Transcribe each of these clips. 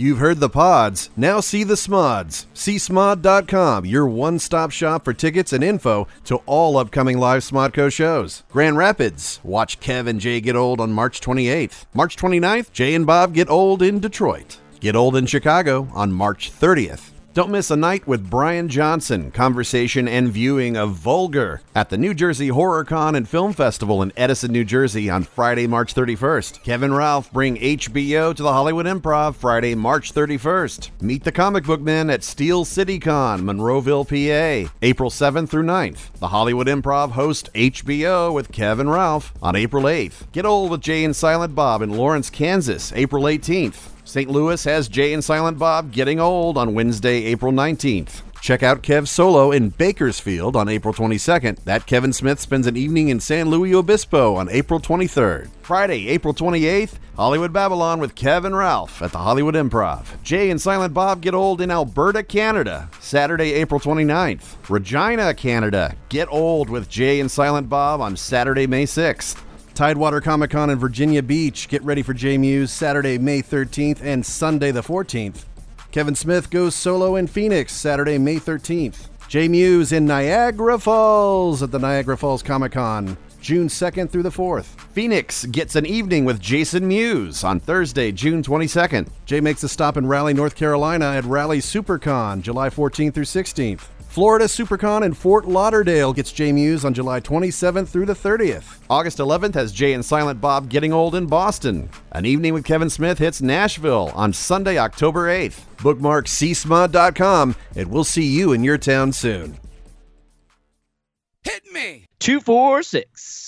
You've heard the pods, now see the smods. See smod.com, your one stop shop for tickets and info to all upcoming live Smodco shows. Grand Rapids, watch Kev and Jay get old on March 28th. March 29th, Jay and Bob get old in Detroit. Get old in Chicago on March 30th. Don't miss a night with Bryan Johnson, conversation and viewing of Vulgar at the New Jersey Horror Con and Film Festival in Edison, New Jersey on Friday, March 31st. Kevin Ralph bring HBO to the Hollywood Improv Friday, March 31st. Meet the comic book men at Steel City Con, Monroeville, PA, April 7th through 9th. The Hollywood Improv host HBO with Kevin Ralph on April 8th. Get old with Jay and Silent Bob in Lawrence, Kansas, April 18th. St. Louis has Jay and Silent Bob Getting Old on Wednesday, April 19th. Check out Kev's solo in Bakersfield on April 22nd. That Kevin Smith spends an evening in San Luis Obispo on April 23rd. Friday, April 28th, Hollywood Babylon with Kevin Ralph at the Hollywood Improv. Jay and Silent Bob Get Old in Alberta, Canada. Saturday, April 29th. Regina, Canada. Get Old with Jay and Silent Bob on Saturday, May 6th. Tidewater Comic Con in Virginia Beach. Get ready for Jay Mewes Saturday, May 13th and Sunday the 14th. Kevin Smith goes solo in Phoenix Saturday, May 13th. Jay Mewes in Niagara Falls at the Niagara Falls Comic Con. June 2nd through the 4th. Phoenix gets an evening with Jason Mewes on Thursday, June 22nd. Jay makes a stop in Raleigh, North Carolina at Raleigh SuperCon, July 14th through 16th. Florida SuperCon in Fort Lauderdale gets Jay Mewes on July 27th through the 30th. August 11th has Jay and Silent Bob Getting Old in Boston. An evening with Kevin Smith hits Nashville on Sunday, October 8th. Bookmark csmod.com and we'll see you in your town soon. Hit me! Two, four, six.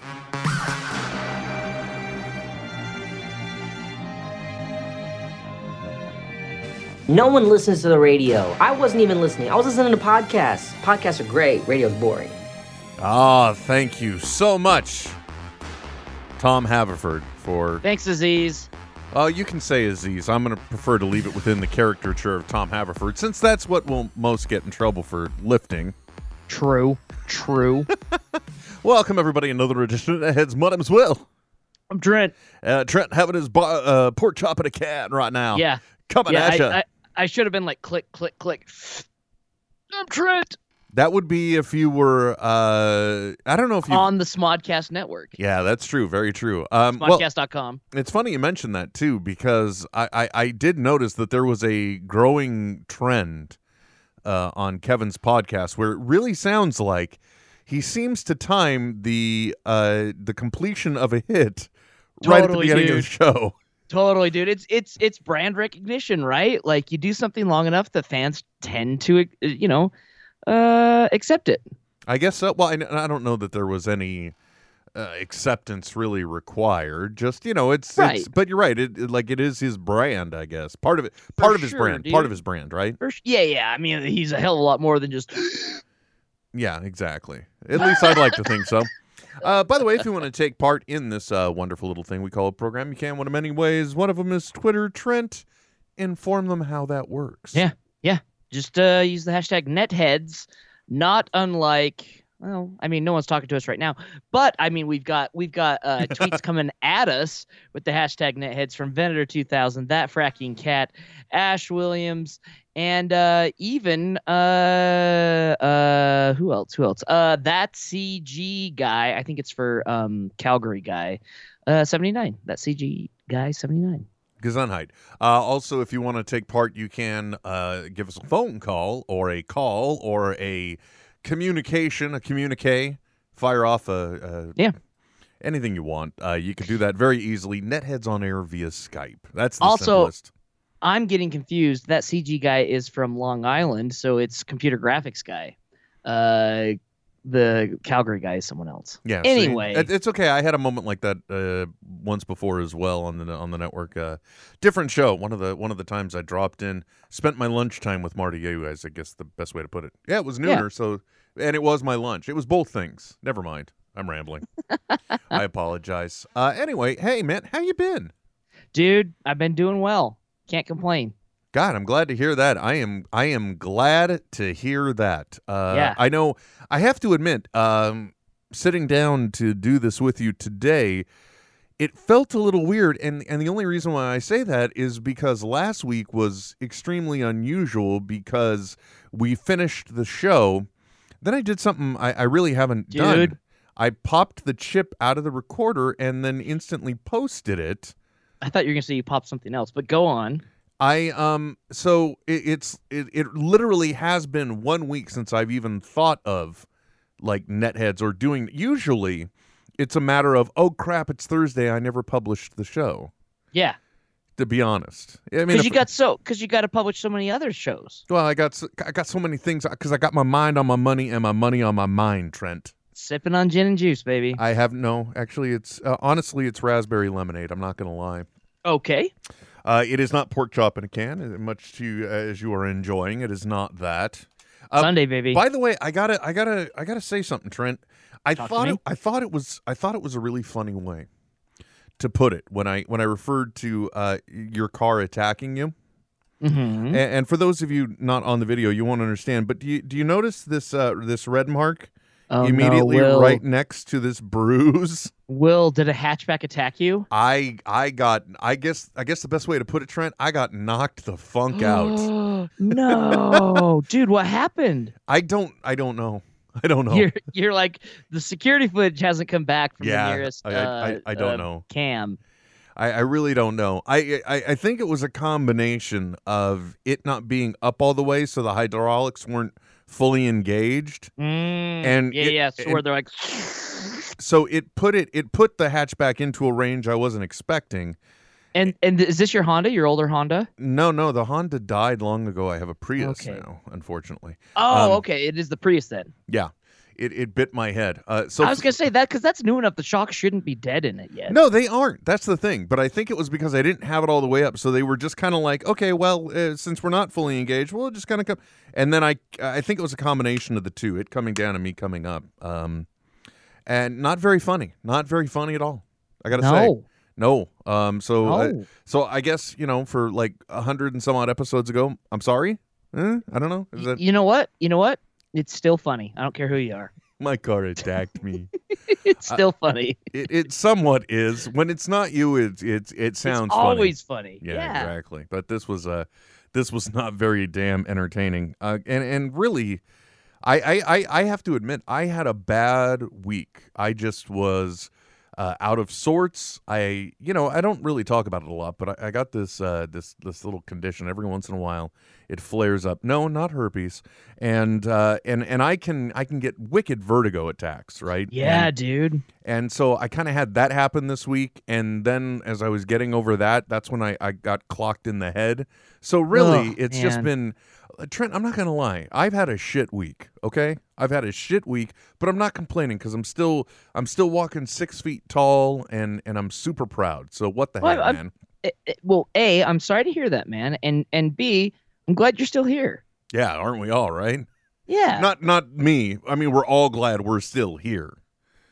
No one listens to the radio. I wasn't even listening. I was listening to podcasts. Podcasts are great. Radio's boring. Ah, thank you so much, Tom Haverford, for. Thanks, Aziz. Oh, you can say Aziz. I'm going to prefer to leave it within the caricature of Tom Haverford, since that's what will most get in trouble for lifting. True. True. Welcome, everybody, another edition of Heads. My name's Will. I'm Trent. Uh, Trent having his bo- uh, pork chop at a cat right now. Yeah. Coming yeah, at ya. I, I, I should have been like click, click, click. I'm Trent That would be if you were. Uh, I don't know if you. on the Smodcast network. yeah, that's true. Very true. Um, well, Smodcast.com. It's funny you mentioned that too, because I, I, I did notice that there was a growing trend uh, on Kevin's podcast where it really sounds like he seems to time the uh, the completion of a hit right at the beginning of the show. Totally, dude. It's it's it's brand recognition, right? Like you do something long enough, the fans tend to, uh, you know, uh, accept it. I guess so. Well, I, I don't know that there was any uh, acceptance really required. Just you know, it's, it's Right. but you're right. It, it- like it is his brand, I guess. Part of it, part of his sure, brand, part of his brand, right? For yeah, yeah. I mean, he's a hell of a lot more than just. Yeah, exactly. At least I'd like to think so. Uh, by the way, if you want to take part in this uh, wonderful little thing we call a program, you can one of many ways. One of them is Twitter. Trent, inform them how that works. Yeah, yeah. Just uh, use the hashtag netheads. Not unlike. Well, I mean, no one's talking to us right now, but I mean, we've got we've got uh, tweets coming at us with the hashtag netheads from Venator 2000, that fracking cat, Ash Williams, and uh, even uh, uh, who else? Who else? Uh, that CG guy. I think it's for um Calgary guy, uh, 79. That CG guy, 79. Gesundheit. Uh, also, if you want to take part, you can uh, give us a phone call or a call or a communication, a communique. Fire off a, a Yeah. anything you want. Uh, you can do that very easily. Netheads on air via Skype. That's the Also- simplest. I'm getting confused. That CG guy is from Long Island, so it's computer graphics guy. Uh, the Calgary guy is someone else. Yeah. Anyway. it- it's okay. I had a moment like that uh, once before as well on the on the network. Uh, different show. One of the one of the times I dropped in, spent my lunchtime with Marty Yeu. As I guess the best way to put it. Yeah, it was Yeah. nooner. So, and it was my lunch. It was both things. Never mind. I'm rambling. I apologize. Uh, anyway, hey man, how you been? Dude, I've been doing well. Can't complain. God, I'm glad to hear that. I am I am glad to hear that. Uh, Yeah. I know I have to admit, um, sitting down to do this with you today, it felt a little weird, and and the only reason why I say that is because last week was extremely unusual because we finished the show, then I did something I, I really haven't done. I popped the chip out of the recorder and then instantly posted it. I thought you were gonna say you popped something else, but go on. I um so it, it's it, it literally has been one week since I've even thought of like netheads or doing usually it's a matter of oh crap it's Thursday I never published the show Yeah, to be honest I mean because you got so because you got to publish so many other shows. well I got so, I got so many things because I got my mind on my money and my money on my mind Trent Sipping on gin and juice, baby. I have no actually it's uh, honestly it's raspberry lemonade I'm not gonna lie Okay. Uh, it is not pork chop in a can uh, much to uh, as you are enjoying it is not that Uh, Sunday, baby. By the way, I gotta, I gotta, I gotta say something, Trent. I Talk thought, it, I thought it was, I thought it was a really funny way to put it when I, when I referred to uh, your car attacking you. hmm A- And, for those of you not on the video, you won't understand. But do you, do you notice this, uh, this red mark Oh, immediately no, right next to this bruise? Will, did a hatchback attack you? I, I got, I guess, I guess the best way to put it, Trent, I got knocked the funk out. no, dude, what happened? I don't, I don't know. I don't know. You're you're like the security footage hasn't come back from Yeah, the nearest. I- I- I- uh, I don't uh, know. Cam. I, I really don't know. I, I I think it was a combination of it not being up all the way, so the hydraulics weren't fully engaged. Mm, And yeah, it- yeah. So where they're like, So it put it it put the hatchback into a range I wasn't expecting. and and is this your Honda? Your older Honda? No, no, the Honda died long ago. I have a Prius Okay. now, unfortunately. Oh, Um, okay. It is the Prius then. Yeah, it it bit my head. Uh, so I was gonna say that because that's new enough. The shock shouldn't be dead in it yet. No, they aren't. That's the thing. But I think it was because I didn't have it all the way up, so they were just kind of like, okay, well, uh, since we're not fully engaged, we'll just kind of come. And then I, I think it was a combination of the two, it coming down and me coming up. Um, and not very funny. Not very funny at all. I gotta say, No. no. Um, so, uh, No. so I guess you know, for like a hundred and some odd episodes ago, I'm sorry. Eh, I don't know. Is that You know what? You know what? It's still funny. I don't care who you are. my car attacked me? It's still funny. it, it somewhat is. When it's not you, it it it sounds it's funny. always funny. Yeah, Yeah. exactly. But this was uh this was not very damn entertaining. Uh, and and really, I, I I I have to admit I had a bad week. I just was uh, out of sorts. I you know I don't really talk about it a lot, but I, I got this uh, this this little condition every once in a while. It flares up. No, not herpes. And uh, and and I can I can get wicked vertigo attacks. Right. Yeah, And- dude. and so I kind of had that happen this week. And then as I was getting over that, that's when I, I got clocked in the head. So really, Ugh, it's just been. Uh, Trent, I'm not going to lie. I've had a shit week, okay? I've had a shit week, but I'm not complaining because I'm still I'm still walking six feet tall and and I'm super proud. So what the Well, heck, I'm- man? Eh, eh, well, a, I'm sorry to hear that, man, and and b, I'm glad you're still here. Yeah, aren't we all right? Yeah. Not not me. I mean, we're all glad we're still here.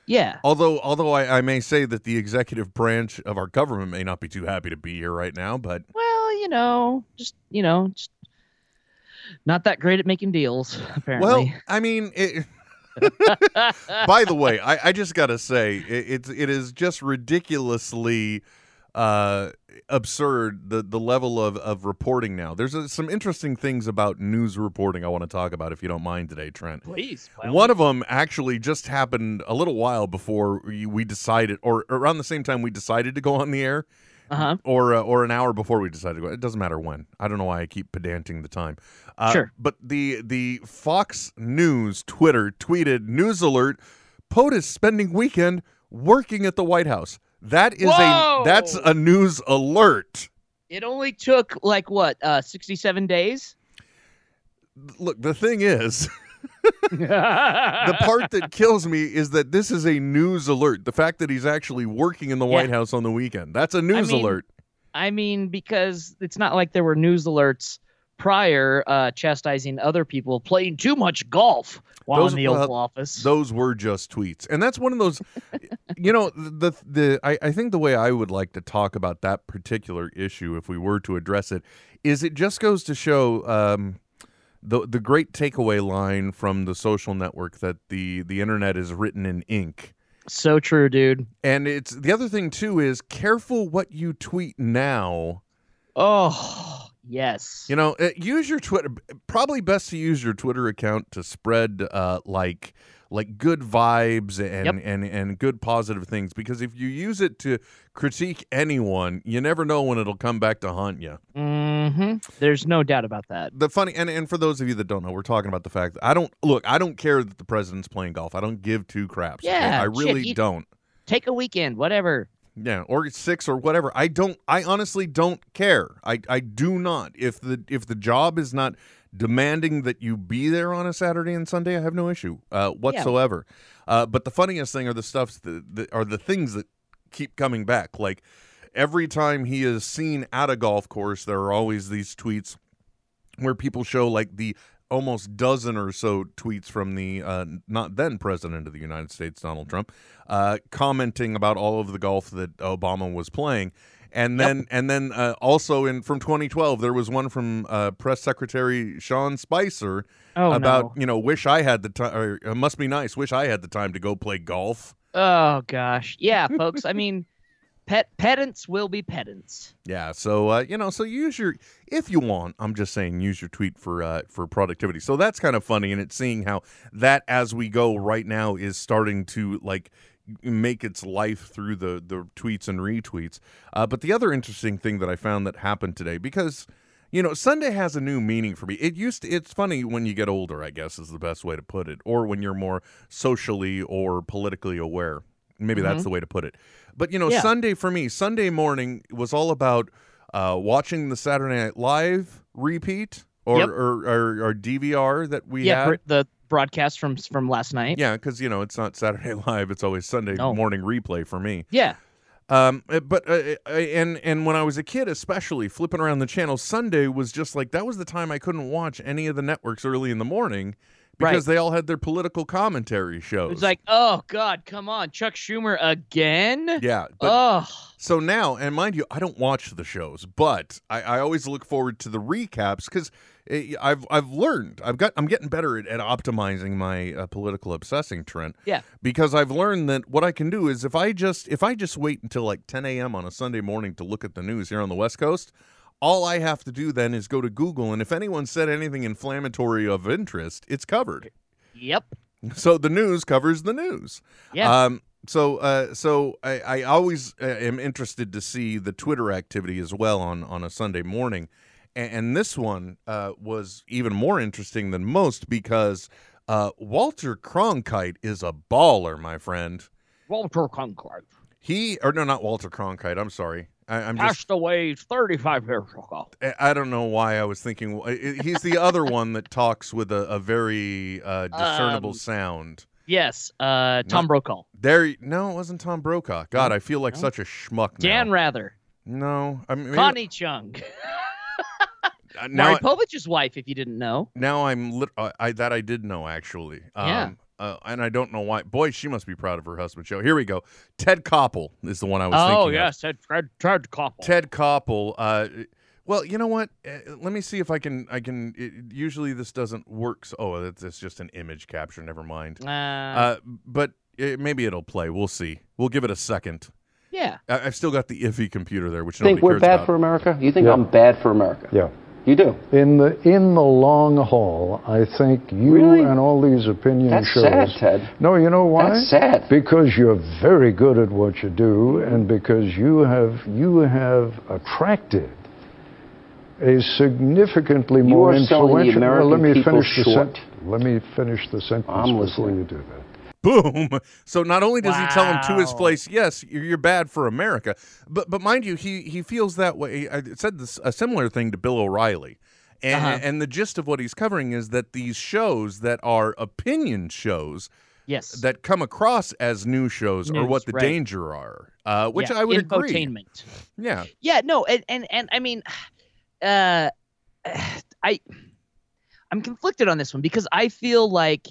yeah. Although although I, I may say that the executive branch of our government may not be too happy to be here right now, but Well, you know, just you know, just not that great at making deals, apparently. Well. I mean, it, by the way, I, I just gotta say it, it's it is just ridiculously uh, absurd the the level of of reporting now. There's uh some interesting things about news reporting I want to talk about if you don't mind today, Trent. Please. by One of them actually just happened a little while before we we decided, or around the same time we decided to go on the air Uh-huh. or uh, or an hour before we decided to go. It doesn't matter when. I don't know why I keep pedanting the time. Uh, Sure. But the the Fox News Twitter tweeted news alert: POTUS spending weekend working at the White House. That is Whoa! a that's a news alert. It only took like what, uh, 67 days? Look, the thing is, the part that kills me is that this is a news alert. The fact that he's actually working in the Yeah. White House on the weekend. That's a news mean, alert. I mean, because it's not like there were news alerts prior uh, chastising other people playing too much golf while Those- in the Oval Office. Those were just tweets. And that's one of those you know, the the I, I think the way I would like to talk about that particular issue, if we were to address it, is it just goes to show um the the great takeaway line from the social network that the the internet is written in ink. so true, dude. And it's the other thing too is careful what you tweet now. Oh, yes. You know, uh, use your Twitter. Probably best to use your Twitter account to spread uh, like like good vibes and, Yep. and and good positive things. Because if you use it to critique anyone, you never know when it'll come back to haunt you. hmm There's no doubt about that. The funny and and for those of you that don't know, we're talking about the fact that I don't look. I don't care that the president's playing golf. I don't give two craps. Yeah, I shit, really you- don't. Take a weekend, whatever. Yeah, or six or whatever. I don't. I honestly don't care. I I do not. If the if the job is not demanding that you be there on a Saturday and Sunday, I have no issue uh, whatsoever. Uh, but the funniest thing are the stuffs that, that are the things that keep coming back. Like every time he is seen at a golf course, there are always these tweets where people show like the almost dozen or so tweets from the uh, not then president of the United States, Donald Trump, uh, commenting about all of the golf that Obama was playing. And then, and then, uh, also in from 2012, there was one from uh, Press Secretary Sean Spicer Oh, about no. you know, wish I had the time. It must be nice. Wish I had the time to go play golf. Oh gosh, yeah, folks. I mean, pet pedants will be pedants. Yeah, so uh, you know, so use your if you want. I'm just saying, use your tweet for uh, for productivity. So that's kind of funny, and it's seeing how that as we go right now is starting to like make its life through the the tweets and retweets. Uh, but the other interesting thing that I found that happened today because. You know, Sunday has a new meaning for me. It used to, it's funny when you get older, I guess is the best way to put it, or when you're more socially or politically aware. Maybe that's the way to put it. But you know, Yeah. Sunday for me, Sunday morning was all about uh, watching the Saturday Night Live repeat or Yep. or, or, or DVR that we yeah, had. the broadcast from from last night. yeah, because you know it's not Saturday Live; it's always Sunday morning replay for me. Yeah. Um, uh, but uh, uh, and and when I was a kid, especially flipping around the channel, Sunday was just like that was the time I couldn't watch any of the networks early in the morning because Right. they all had their political commentary shows. It was like, oh God, come on, Chuck Schumer again? yeah, but oh, So now, and mind you, I don't watch the shows, but I, I always look forward to the recaps because I've I've learned I've got I'm getting better at, at optimizing my uh, political obsessing, Trent. Yeah. Because I've learned that what I can do is if I just if I just wait until like 10 a.m. on a Sunday morning to look at the news here on the West Coast, all I have to do then is go to Google, and if anyone said anything inflammatory of interest, it's covered. yep. So the news covers the news. Yeah. Um, so, uh, so I, I always uh, am interested to see the Twitter activity as well on on a Sunday morning, and, and this one uh, was even more interesting than most because uh, Walter Cronkite is a baller, my friend. Walter Cronkite He or no, not Walter Cronkite. I'm sorry. I, I'm just passed away 35 years ago. I- don't know why I was thinking he's the other one that talks with a, a very uh, discernible Um, sound. Yes, uh, Tom Brokaw. There, no, it wasn't Tom Brokaw. God, I feel like No. such a schmuck. Dan now. Rather. No, I mean, Connie Chung. uh, now, Maury I- Povich's wife, if you didn't know. now I'm lit- uh, I that I did know actually. Um, Yeah. Uh, and I don't know why. Boy, she must be proud of her husband. Show. Here we go. Ted Koppel is the one I was thinking. Oh, of. yes, Ted, Ted, Ted Koppel. Ted Koppel. Uh, well, you know what? Uh, let me see if I can. I can. It, usually this doesn't work. So, oh, that's it's just an image capture. Never mind. Uh, Uh, but it, maybe it'll play. We'll see. We'll give it a second. yeah. I, I've still got the iffy computer there, which You think we're bad about. for America? You think Yeah. I'm bad for America? Yeah. You do. In the in the long haul, I think you Really? and all these opinion That's shows. sad, Ted. No, you know why? That's sad. Because you're very good at what you do, and because you have you have attracted a significantly You more are selling the influential. Well, let me finish the short. let me finish the sentence I'm before listening. you do that. Boom. So not only does he tell him to his Wow. face, yes, you're, you're bad for America, but but mind you, he he feels that way. I said this a similar thing to Bill O'Reilly. And, Uh-huh. and the gist of what he's covering is that these shows that are opinion shows Yes. that come across as news shows are News, what the right. danger are, uh, which Yeah, I would agree. Yeah, Yeah, no, and and, and I mean, uh, I I'm conflicted on this one because I feel like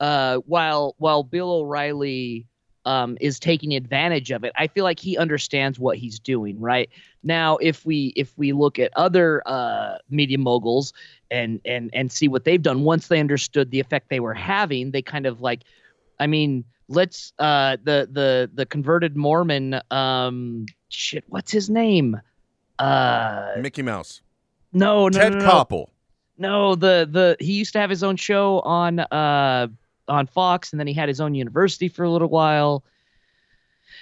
uh, while while Bill O'Reilly um, is taking advantage of it, I feel like he understands what he's doing. Right now, if we if we look at other uh, media moguls and and and see what they've done, once they understood the effect they were having, they kind of like, I mean. Let's uh the the the converted Mormon um shit what's his name uh Mickey Mouse, no no Ted no, no, Koppel. no the the he used to have his own show on uh on Fox and then he had his own university for a little while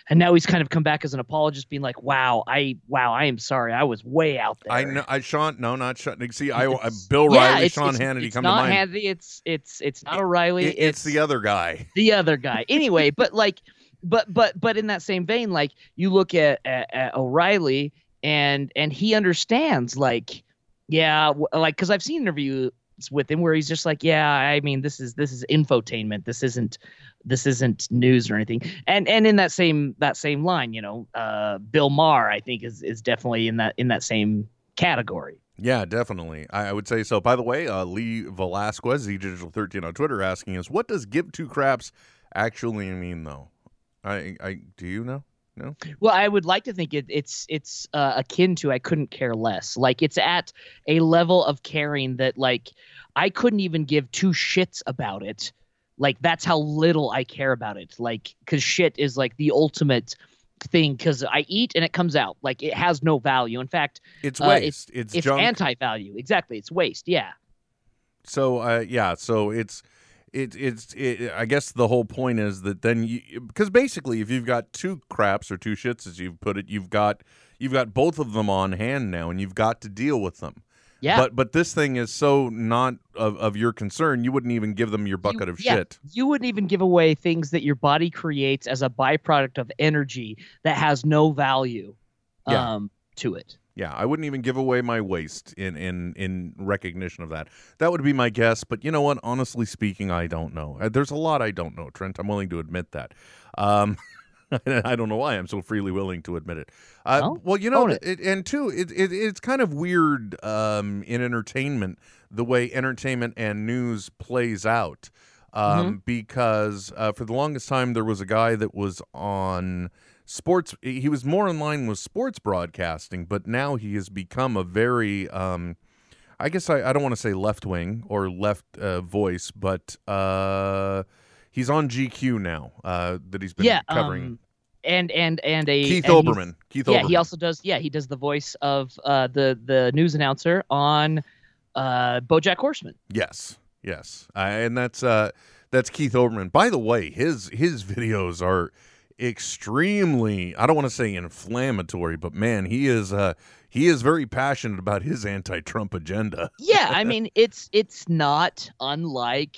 and now he's kind of come back as an apologist being like wow I wow I am sorry I was way out there I know. I Sean. No, not Sean. See, I, I uh, Bill yeah, Riley, it's, Sean it's, Hannity it's come to not mind. Hannity it's it's it's not O'Reilly It- it's the other guy. the other guy. Anyway, but like, but but but in that same vein, like you look at, at, at O'Reilly and and he understands, like, yeah, like because I've seen interviews with him where he's just like, yeah, I mean, this is this is infotainment. This isn't this isn't news or anything. And and in that same that same line, you know, uh, Bill Maher, I think is is definitely in that in that same category. Yeah, definitely. I, I would say so. By the way, uh, Lee Velasquez, Z Digital 13 on Twitter, asking us, what does give two craps actually mean, though? I, I do you know? No. Well, I would like to think it, it's it's uh, akin to I couldn't care less. Like it's at a level of caring that like I couldn't even give two shits about it. Like that's how little I care about it. Like because shit is like the ultimate thing. Because I eat and it comes out. Like it has no value. In fact, It's Uh, waste. it's it's junk. anti-value. Exactly. It's waste. Yeah. so uh, yeah, so it's it, it's it, I guess the whole point is that then you because basically if you've got two craps or two shits as you've put it, you've got you've got both of them on hand now, and you've got to deal with them. Yeah. But but this thing is so not of, of your concern, you wouldn't even give them your bucket You- of yeah, shit. You wouldn't even give away things that your body creates as a byproduct of energy that has no value Yeah. um, to it. Yeah, I wouldn't even give away my waist in in in recognition of that. That would be my guess, but you know what? Honestly speaking, I don't know. Uh, There's a lot I don't know, Trent. I'm willing to admit that. Um, I don't know why I'm so freely willing to admit it. Uh, Well, well, you know, it. it, and two, it, it, it's kind of weird um, in entertainment the way entertainment and news plays out. Um, Mm-hmm. Because uh, for the longest time, there was a guy that was on sports. He was more in line with sports broadcasting, but now he has become a very, um, I guess I, I don't want to say left wing or left uh, voice, but uh, he's on GQ now uh, that he's been yeah, covering. um, and and and a Keith and Olbermann. Keith Yeah, he also does. Yeah, he does the voice of uh, the the news announcer on uh, BoJack Horseman. Yes, yes, uh, and that's uh, that's Keith Olbermann. By the way, his his videos are extremely. I don't want to say inflammatory, but man, he is uh, he is very passionate about his anti-Trump agenda. Yeah, I mean it's it's not unlike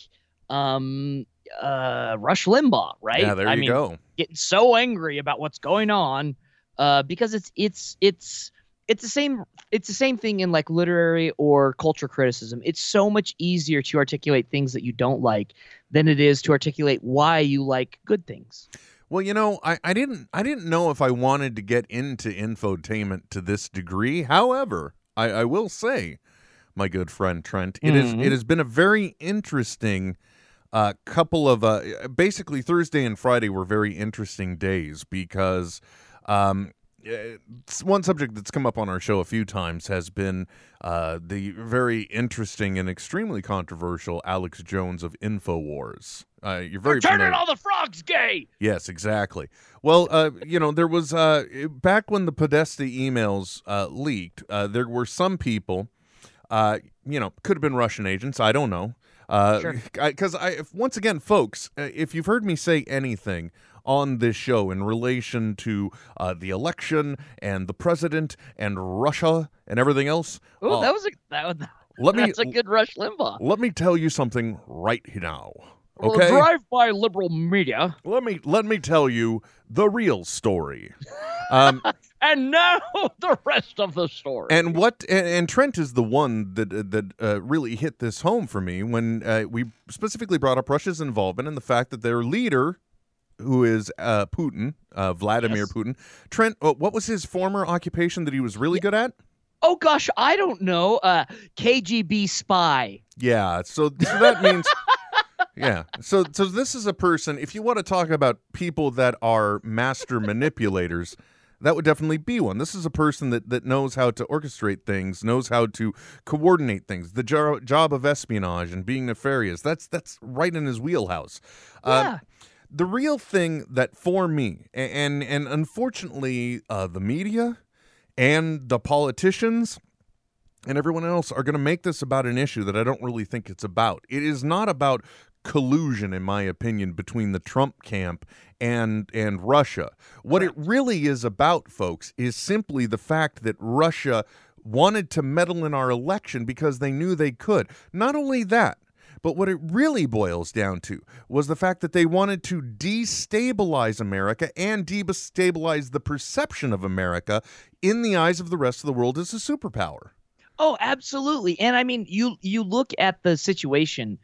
um uh Rush Limbaugh, right? Yeah, there I you mean, go. getting so angry about what's going on uh because it's it's it's it's the same it's the same thing in like literary or culture criticism it's so much easier to articulate things that you don't like than it is to articulate why you like good things Well, you know, I, I didn't I didn't know if I wanted to get into infotainment to this degree. However, I, I will say, my good friend Trent, it is Mhm. it has been a very interesting uh, couple of uh, basically Thursday and Friday were very interesting days because um, one subject that's come up on our show a few times has been uh, the very interesting and extremely controversial Alex Jones of Infowars. Uh, you're very turning all the frogs gay Yes, exactly. Well, uh, you know, there was uh, back when the Podesta emails uh, leaked, uh, there were some people, uh, you know, could have been Russian agents. I don't know. Uh, Sure. Because I, once again, folks, if you've heard me say anything on this show in relation to uh, the election and the president and Russia and everything else, oh uh, that was a that was let me that's a good rush limbaugh let me tell you something right now. Okay. drive-by liberal media. Let me let me tell you the real story. Um, And now the rest of the story. and what and, and Trent is the one that uh, that uh, really hit this home for me when uh, we specifically brought up Russia's involvement and the fact that their leader, who is uh, Putin, uh, Vladimir Yes. Putin. Trent, uh, what was his former occupation that he was really good at? oh gosh, I don't know. Uh, KGB spy. Yeah, so, so that means yeah. So so this is a person if you want to talk about people that are master manipulators, that would definitely be one. This is a person that that knows how to orchestrate things, knows how to coordinate things. The jo- job of espionage and being nefarious. That's that's right in his wheelhouse. Uh, Yeah. The real thing that for me and and unfortunately uh, the media and the politicians and everyone else are going to make this about an issue that I don't really think it's about. It is not about collusion in my opinion between the Trump camp and and Russia. What it really is about folks is simply the fact that Russia wanted to meddle in our election because they knew they could. Not only that, but what it really boils down to was the fact that they wanted to destabilize America and destabilize the perception of America in the eyes of the rest of the world as a superpower. Oh, absolutely. And I mean, you you look at the situation,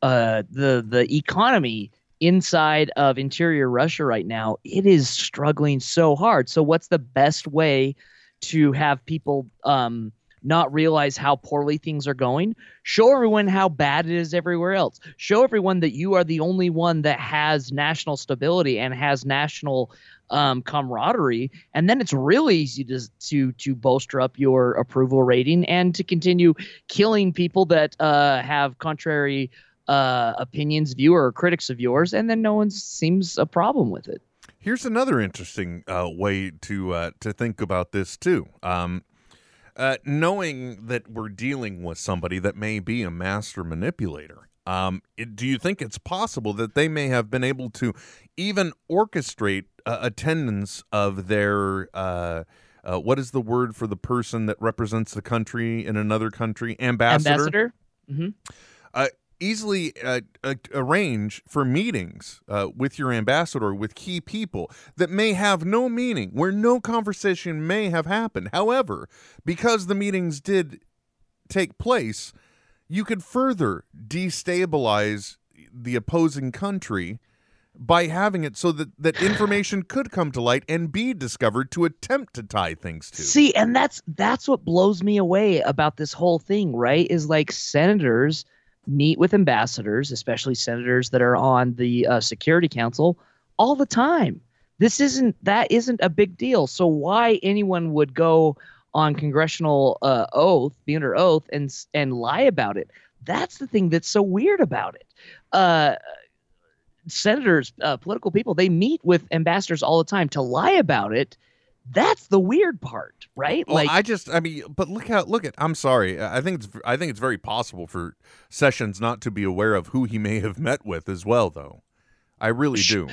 uh, the the economy inside of interior Russia right now. It is struggling so hard. So, what's the best way to have people um, not realize how poorly things are going? Show everyone how bad it is everywhere else. Show everyone that you are the only one that has national stability and has national um, camaraderie, and then it's really easy to to to bolster up your approval rating and to continue killing people that uh, have contrary uh, opinions, view or critics of yours, and then no one seems a problem with it. Here's another interesting uh, way to uh, to think about this too. Um, uh, knowing that we're dealing with somebody that may be a master manipulator, um, it, do you think it's possible that they may have been able to even orchestrate uh, attendance of their uh, uh, what is the word for the person that represents the country in another country? Ambassador. hmm easily uh, uh, arrange for meetings uh, with your ambassador with key people that may have no meaning where no conversation may have happened however because the meetings did take place you could further destabilize the opposing country by having it so that that information could come to light and be discovered to attempt to tie things to See, and that's that's what blows me away about this whole thing, right? Is like senators meet with ambassadors, especially senators that are on the uh, Security Council, all the time. This isn't that isn't a big deal. So why anyone would go on congressional uh, oath, be under oath, and and lie about it? That's the thing that's so weird about it. Uh, senators, uh, political people, they meet with ambassadors all the time to lie about it. That's the weird part, right? Well, I just, I mean, but look how, look at. I'm sorry. I think it's, I think it's very possible for Sessions not to be aware of who he may have met with as well, though. I really do.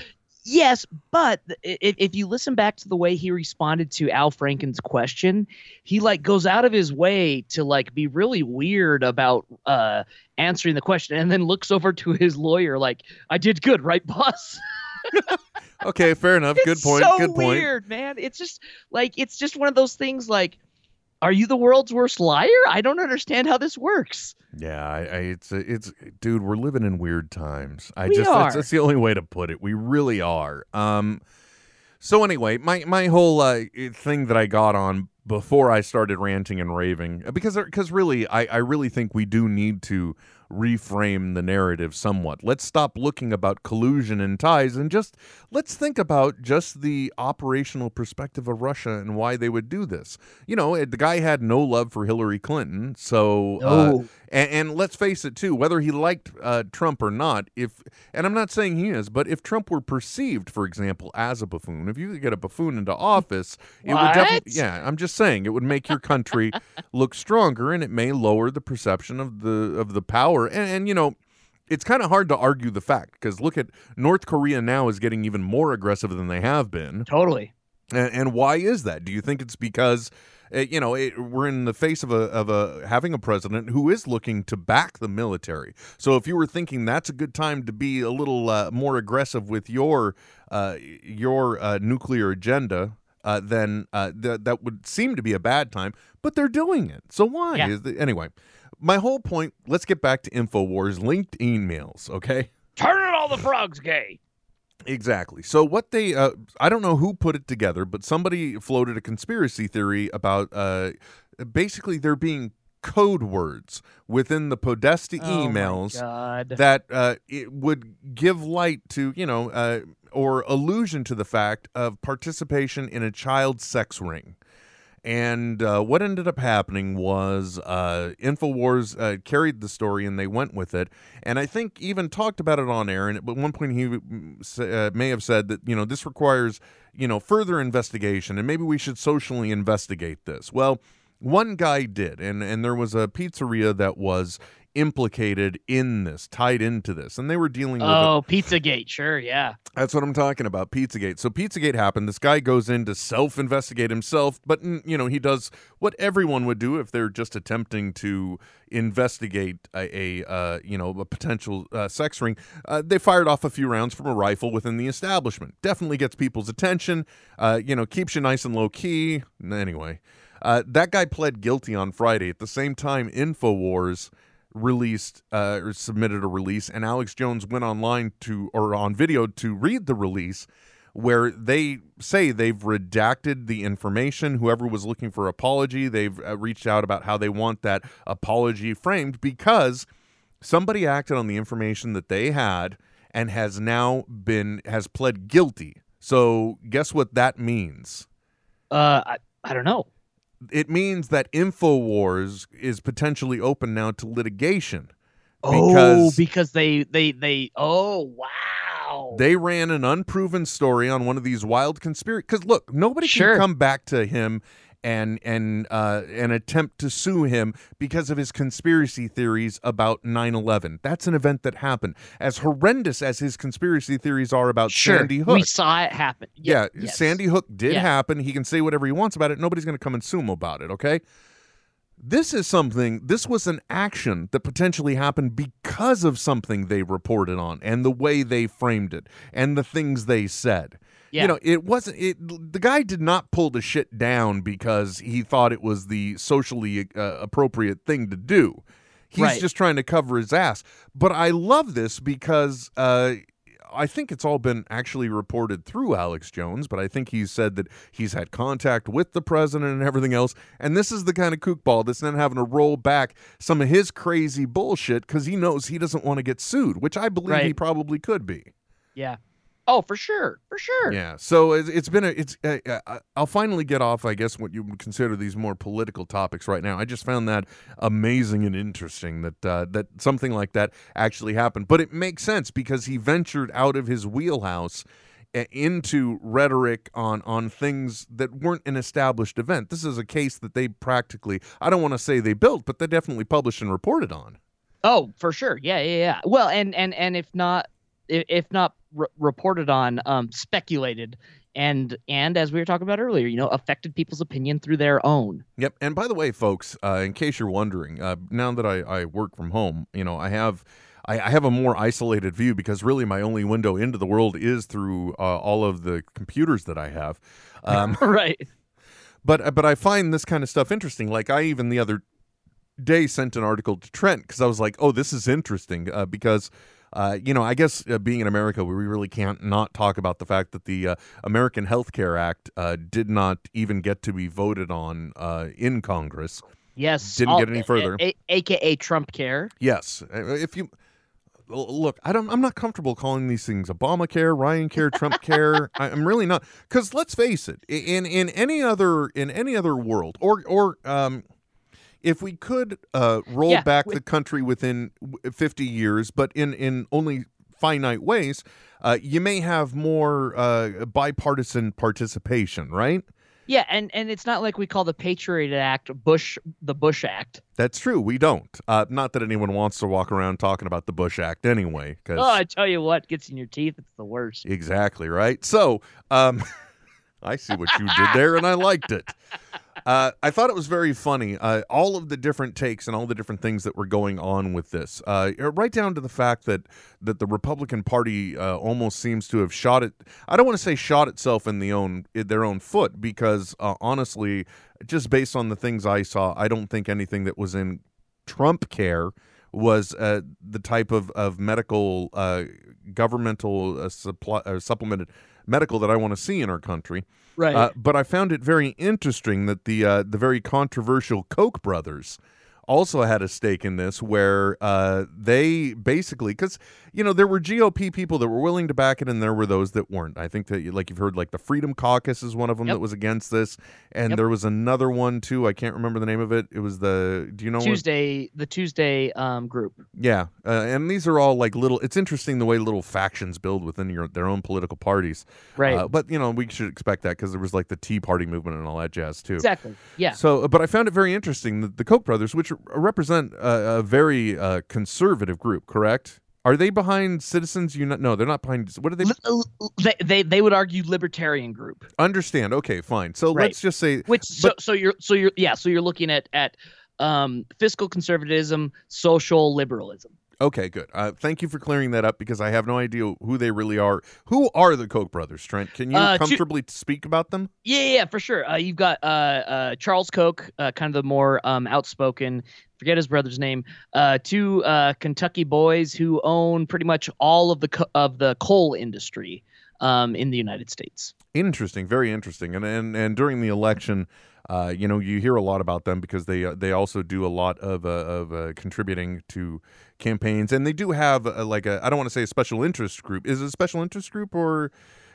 Yes, but if, if you listen back to the way he responded to Al Franken's question, he like goes out of his way to like be really weird about uh answering the question and then looks over to his lawyer like, I did good, right, boss? Okay, fair enough. Good point. So Good point. weird, man. It's just like it's just one of those things like are you the world's worst liar? I don't understand how this works. Yeah, I, I, it's, it's, dude, we're living in weird times. I We just, that's, that's the only way to put it. We really are. Um, so anyway, my my whole uh, thing that I got on before I started ranting and raving because because really I I really think we do need to reframe the narrative somewhat. Let's stop looking about collusion and ties and just let's think about just the operational perspective of Russia and why they would do this. You know, the guy had no love for Hillary Clinton, so uh, and, and let's face it too, whether he liked uh, Trump or not, if and I'm not saying he is, but if Trump were perceived, for example, as a buffoon, if you could get a buffoon into office, it would definitely yeah, I'm just saying it would make your country look stronger and it may lower the perception of the of the power. And, and you know, it's kind of hard to argue the fact because look at North Korea now is getting even more aggressive than they have been. Totally. And, and why is that? Do you think it's because uh, you know it, we're in the face of a of a having a president who is looking to back the military? So if you were thinking that's a good time to be a little uh, more aggressive with your uh, your uh, nuclear agenda. Uh, then uh, th- that would seem to be a bad time, but they're doing it. So why? Yeah. Is the, anyway, my whole point. Let's get back to Infowars linked emails. Okay. Turning all the frogs gay. Exactly. So what they uh, I don't know who put it together, but somebody floated a conspiracy theory about uh, basically there being code words within the Podesta Oh emails that uh, it would give light to, you know, uh, or allusion to the fact of participation in a child sex ring. And uh, what ended up happening was uh, Infowars uh, carried the story and they went with it. And I think even talked about it on air. And at one point, he mm, uh, may have said that, you know, this requires, you know, further investigation and maybe we should socially investigate this. Well, one guy did. And, and there was a pizzeria that was implicated in this, tied into this. And they were dealing with it Oh, Pizzagate. Sure, yeah. that's what I'm talking about. Pizzagate. So Pizzagate happened. This guy goes in to self-investigate himself, but you know he does what everyone would do if they're just attempting to investigate a, a uh, you know a potential uh, sex ring. Uh, they fired off a few rounds from a rifle within the establishment. Definitely gets people's attention. Uh, you know, keeps you nice and low key. Anyway, uh, that guy pled guilty on Friday. At the same time, Infowars released uh, or submitted a release, and Alex Jones went online to or on video to read the release, where they say they've redacted the information. Whoever was looking for apology, they've uh, reached out about how they want that apology framed because somebody acted on the information that they had and has now been has pled guilty. So guess what that means? Uh, I, I don't know. It means that Infowars is potentially open now to litigation oh, because because they they they. Oh, wow. they ran an unproven story on one of these wild conspiracy. Because look, nobody Sure. can come back to him and and uh, and attempt to sue him because of his conspiracy theories about 9/11. That's an event that happened. As horrendous as his conspiracy theories are about sure. Sandy Hook, We saw it happen. yeah, yes. Sandy Hook did Yeah. happen. He can say whatever he wants about it. Nobody's going to come and sue him about it, okay? This is something, this was an action that potentially happened because of something they reported on and the way they framed it and the things they said. Yeah. You know, it wasn't it the guy did not pull the shit down because he thought it was the socially uh, appropriate thing to do. He's Right. just trying to cover his ass. But I love this because uh I think it's all been actually reported through Alex Jones, but I think he's said that he's had contact with the president and everything else. And this is the kind of kookball that's then having to roll back some of his crazy bullshit because he knows he doesn't want to get sued, which I believe he probably could be. Yeah. Oh, for sure. For sure. Yeah. So it's, it's been a it's I'll finally get off I guess what you would consider these more political topics right now. I just found that amazing and interesting that uh, that something like that actually happened. But it makes sense because he ventured out of his wheelhouse uh, into rhetoric on on things that weren't an established event. This is a case that they practically I don't want to say they built, but they definitely published and reported on. Oh, for sure. Yeah, yeah, yeah. Well, and and and if not, if not re- reported on, um, speculated, and and as we were talking about earlier, you know, affected people's opinion through their own. Yep. And by the way, folks, uh, in case you're wondering, uh, now that I, I work from home, you know, I have I, I have a more isolated view because really my only window into the world is through uh, all of the computers that I have. Um, right. but but I find this kind of stuff interesting. Like I even the other day sent an article to Trent because I was like, oh, this is interesting uh, because. Uh, you know, I guess uh, being in America, we really can't not talk about the fact that the uh, American Health Care Act uh, did not even get to be voted on uh, in Congress. Yes. Didn't get any further. A- a- AKA Trump care. Yes, if you look, I don't. I'm not comfortable calling these things Obamacare, Ryan Care, Trump Care. I- I'm really not. Because let's face it, in in any other in any other world, or or um, if we could uh, roll Yeah, back with- the country within 50 years, but in in only finite ways, uh, you may have more uh, bipartisan participation, right? Yeah, and and it's not like we call the Patriot Act Bush the Bush Act. That's true. We don't. Uh, not that anyone wants to walk around talking about the Bush Act anyway. 'cause- Oh, I tell you what, gets in your teeth. It's the worst. Exactly right. So, um, I see what you did there, and I liked it. Uh, I thought it was very funny. Uh, all of the different takes and all the different things that were going on with this, uh, right down to the fact that that the Republican Party uh, almost seems to have shot it. I don't want to say shot itself in the own in their own foot because uh, honestly, just based on the things I saw, I don't think anything that was in Trump care was uh, the type of of medical governmental supply supplemented medical that I want to see in our country. Right. Uh, but I found it very interesting that the uh, the very controversial Koch brothers also had a stake in this, where uh, they basically, because you know there were GOP people that were willing to back it, and there were those that weren't. I think that, like you've heard, like the Freedom Caucus is one of them Yep. that was against this, and Yep. there was another one too. I can't remember the name of it. It was the. Do you know? what- Tuesday, the Tuesday um, group. yeah, uh, and these are all like little. It's interesting the way little factions build within your their own political parties. Right. Uh, but you know we should expect that because there was like the Tea Party movement and all that jazz too. Exactly. Yeah. So, but I found it very interesting that the Koch brothers, which represent a, a very uh, conservative group, correct? Are they behind Citizens United? No, they're not behind. What are they? They, they they would argue libertarian group, Understand? Okay, fine. So Right. let's just say which so, so you're so you're yeah so you're looking at at um, fiscal conservatism, social liberalism. Okay, good. Uh, thank you for clearing that up because I have no idea who they really are. Who are the Koch brothers, Trent? Can you Uh, two- comfortably speak about them? Yeah, yeah, yeah, for sure. Uh, you've got uh, uh, Charles Koch, uh, kind of the more um, outspoken. Forget his brother's name. Uh, two uh, Kentucky boys who own pretty much all of the co- of the coal industry um, in the United States. Interesting, very interesting. And and and during the election, uh, you know, you hear a lot about them because they uh, they also do a lot of uh, of uh, contributing to campaigns, and they do have uh like a I don't want to say a special interest group. Is it a special interest group or?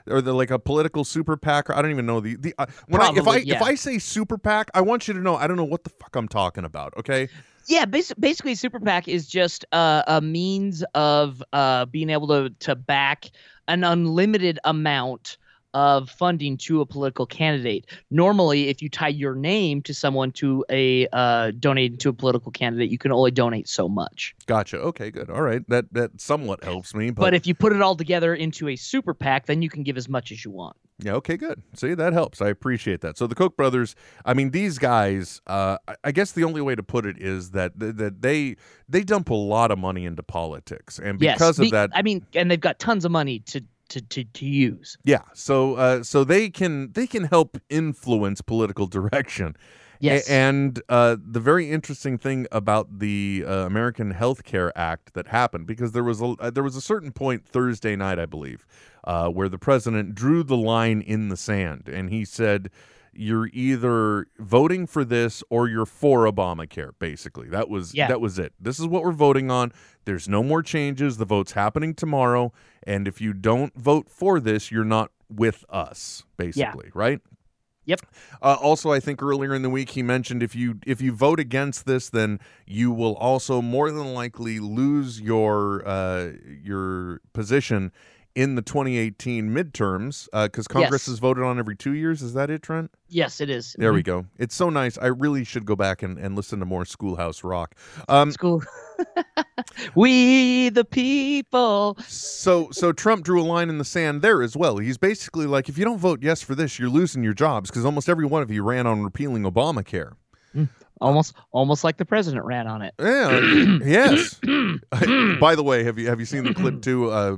Or the like a political super PAC. I don't even know the the uh, when I, if I Probably, if. I say super PAC, I want you to know I don't know what the fuck I'm talking about. Okay, Yeah, basi- basically, super PAC is just uh, a means of uh, being able to to back an unlimited amount of funding to a political candidate. Normally, if you tie your name to someone to a uh, donating to a political candidate, you can only donate so much. gotcha. Okay, good. All right, that that somewhat helps me. But, But if you put it all together into a super PAC, then you can give as much as you want. Yeah, okay, good. See, that helps. I appreciate that. So the Koch brothers, I mean, these guys, uh, I- guess the only way to put it is that th- that they they dump a lot of money into politics, and yes, because of the- that, I mean, and they've got tons of money to to to, to use. yeah. So uh, so they can they can help influence political direction. A- Yes. and uh, the very interesting thing about the uh, American Health Care Act that happened, because there was a uh, there was a certain point Thursday night, I believe, uh, where the president drew the line in the sand, and he said, "You're either voting for this or you're for Obamacare." Basically, that was Yeah. that was it. This is what we're voting on. There's no more changes. The vote's happening tomorrow, and if you don't vote for this, you're not with us. Basically, right? Yep. Uh, also, I think earlier in the week he mentioned if you if you vote against this, then you will also more than likely lose your uh, your position in the 2018 midterms because Congress Yes. is voted on every two years. Is that it, Trent? Yes, it is. There we go. It's so nice. I really should go back and, and listen to more Schoolhouse Rock. Um, School. we the people. so so Trump drew a line in the sand there as well. He's basically like, if you don't vote yes for this, you're losing your jobs because almost every one of you ran on repealing Obamacare. Almost, almost like the president ran on it. Yeah. yes. By the way, have you have you seen the clip too? Uh,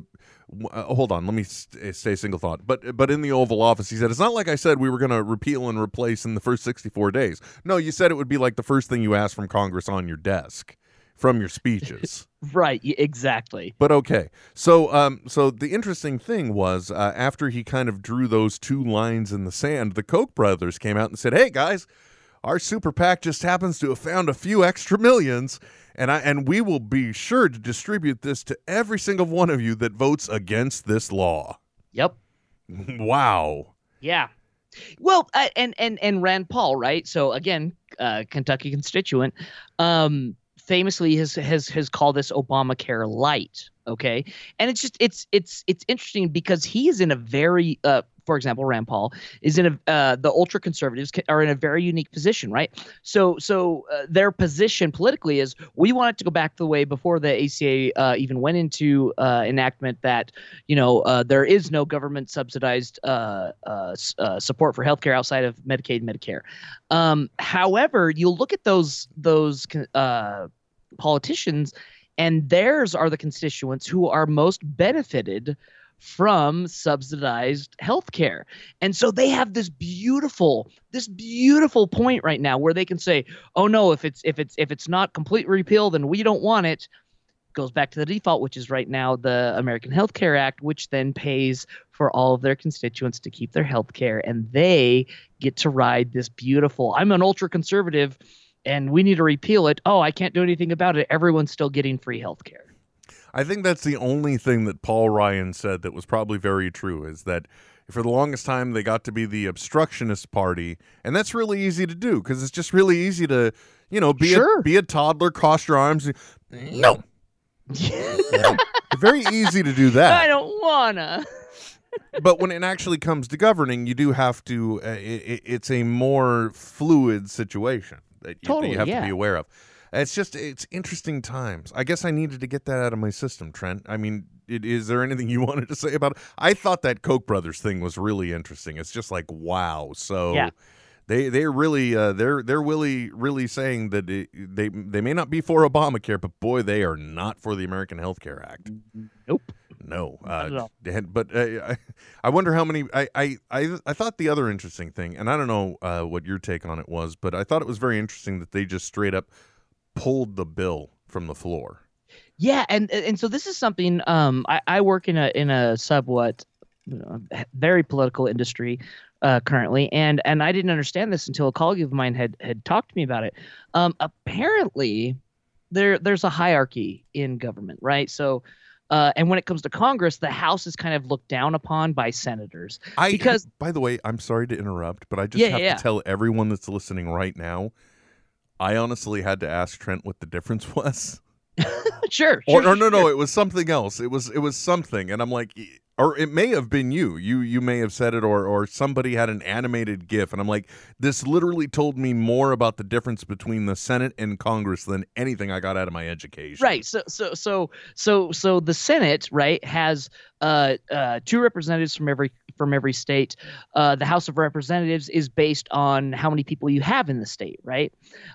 uh, hold on, let me st- stay single thought. But but in the Oval Office, he said it's not like I said we were going to repeal and replace in the first sixty four days. No, you said it would be like the first thing you asked from Congress on your desk from your speeches. Right. Exactly. But okay, so um, so the interesting thing was uh, after he kind of drew those two lines in the sand, the Koch brothers came out and said, "Hey guys, our super PAC just happens to have found a few extra millions, and I and we will be sure to distribute this to every single one of you that votes against this law." Yep. wow. Yeah. Well, uh, and and and Rand Paul, right? So again, uh, Kentucky constituent, um, famously has has has called this Obamacare light. Okay, and it's just it's it's it's interesting because he is in a very uh, for example, Rand Paul is in a uh, the ultra conservatives are in a very unique position, right? So so uh, their position politically is we want it to go back to the way before the ACA uh, even went into uh, enactment that you know uh, there is no government subsidized uh, support for healthcare outside of Medicaid, and Medicare. Um, however, you look at those those politicians and theirs are the constituents who are most benefited from subsidized health care. And so they have this beautiful this beautiful point right now where they can say, "Oh no, if it's if it's if it's not complete repeal then we don't want it." Goes back to the default which is right now the American Health Care Act which then pays for all of their constituents to keep their health care and they get to ride this beautiful I'm an ultra conservative and we need to repeal it. Oh, I can't do anything about it. Everyone's still getting free health care. I think that's the only thing that Paul Ryan said that was probably very true is that for the longest time they got to be the obstructionist party, and that's really easy to do because it's just really easy to, you know, be sure. a be a toddler, cross your arms. No, no. very easy to do that. I don't wanna. but when it actually comes to governing, you do have to. Uh, it, it's a more fluid situation that you, totally, that you have yeah. to be aware of. It's just it's interesting times. I guess I needed to get that out of my system, Trent. I mean, it, is there anything you wanted to say about it? I thought that Koch brothers thing was really interesting. It's just like wow. So yeah. they they really uh, they're they're really really saying that it, they they may not be for Obamacare, but boy, they are not for the American Health Care Act. Nope. No, uh, but uh, I wonder how many. I, I, I, I thought the other interesting thing, and I don't know uh, what your take on it was, but I thought it was very interesting that they just straight up pulled the bill from the floor. Yeah, and and so this is something. Um, I, I work in a in a somewhat very political industry uh, currently, and and I didn't understand this until a colleague of mine had had talked to me about it. Um, apparently, there there's a hierarchy in government, right? So uh, and when it comes to Congress, the House is kind of looked down upon by senators. I because, by the way, I'm sorry to interrupt, but I just Yeah, have yeah. to tell everyone that's listening right now. I honestly had to ask Trent what the difference was. sure, or, sure, or no, no, sure. it was something else. It was it was something, and I'm like, or it may have been you. You you may have said it, or or somebody had an animated GIF, and I'm like, this literally told me more about the difference between the Senate and Congress than anything I got out of my education. Right. So so so so so the Senate, right, has uh, uh, two representatives from every from every state. Uh, the House of Representatives is based on how many people you have in the state, right?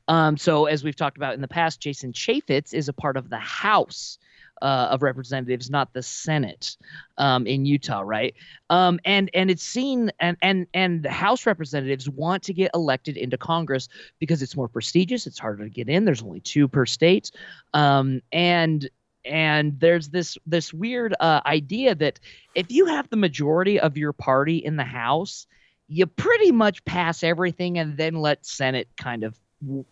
Um, so as we've talked about in the past, Jason Chaffetz is a part of the House. Uh, of representatives, not the Senate um, in Utah, right? Um, and and it's seen and and and the House representatives want to get elected into Congress because it's more prestigious. It's harder to get in. There's only two per state, um, and and there's this this weird uh, idea that if you have the majority of your party in the House, you pretty much pass everything and then let Senate kind of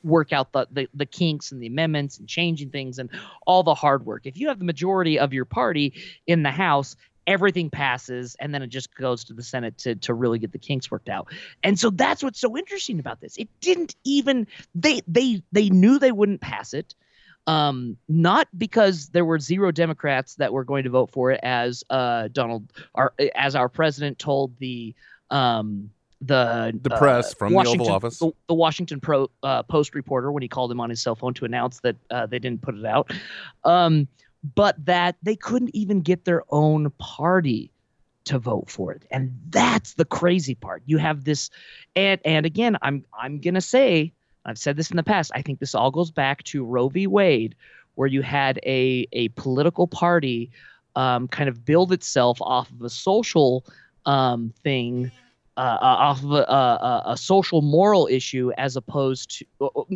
work out the, the the kinks and the amendments and changing things and all the hard work. If you have the majority of your party in the House, everything passes and then it just goes to the Senate to to really get the kinks worked out. And so that's what's so interesting about this. It didn't even they they they knew they wouldn't pass it um, not because there were zero Democrats that were going to vote for it, as uh, Donald, our as our president told the um, the The uh, press from the Oval Washington, Office. the, the Washington Pro, uh, Post reporter when he called him on his cell phone to announce that uh, they didn't put it out, um, but that they couldn't even get their own party to vote for it, and that's the crazy part. You have this, and and again, I'm I'm gonna say I've said this in the past. I think this all goes back to Roe v. Wade, where you had a a political party um, kind of build itself off of a social um, thing, uh, uh, off of a, a, a social moral issue, as opposed to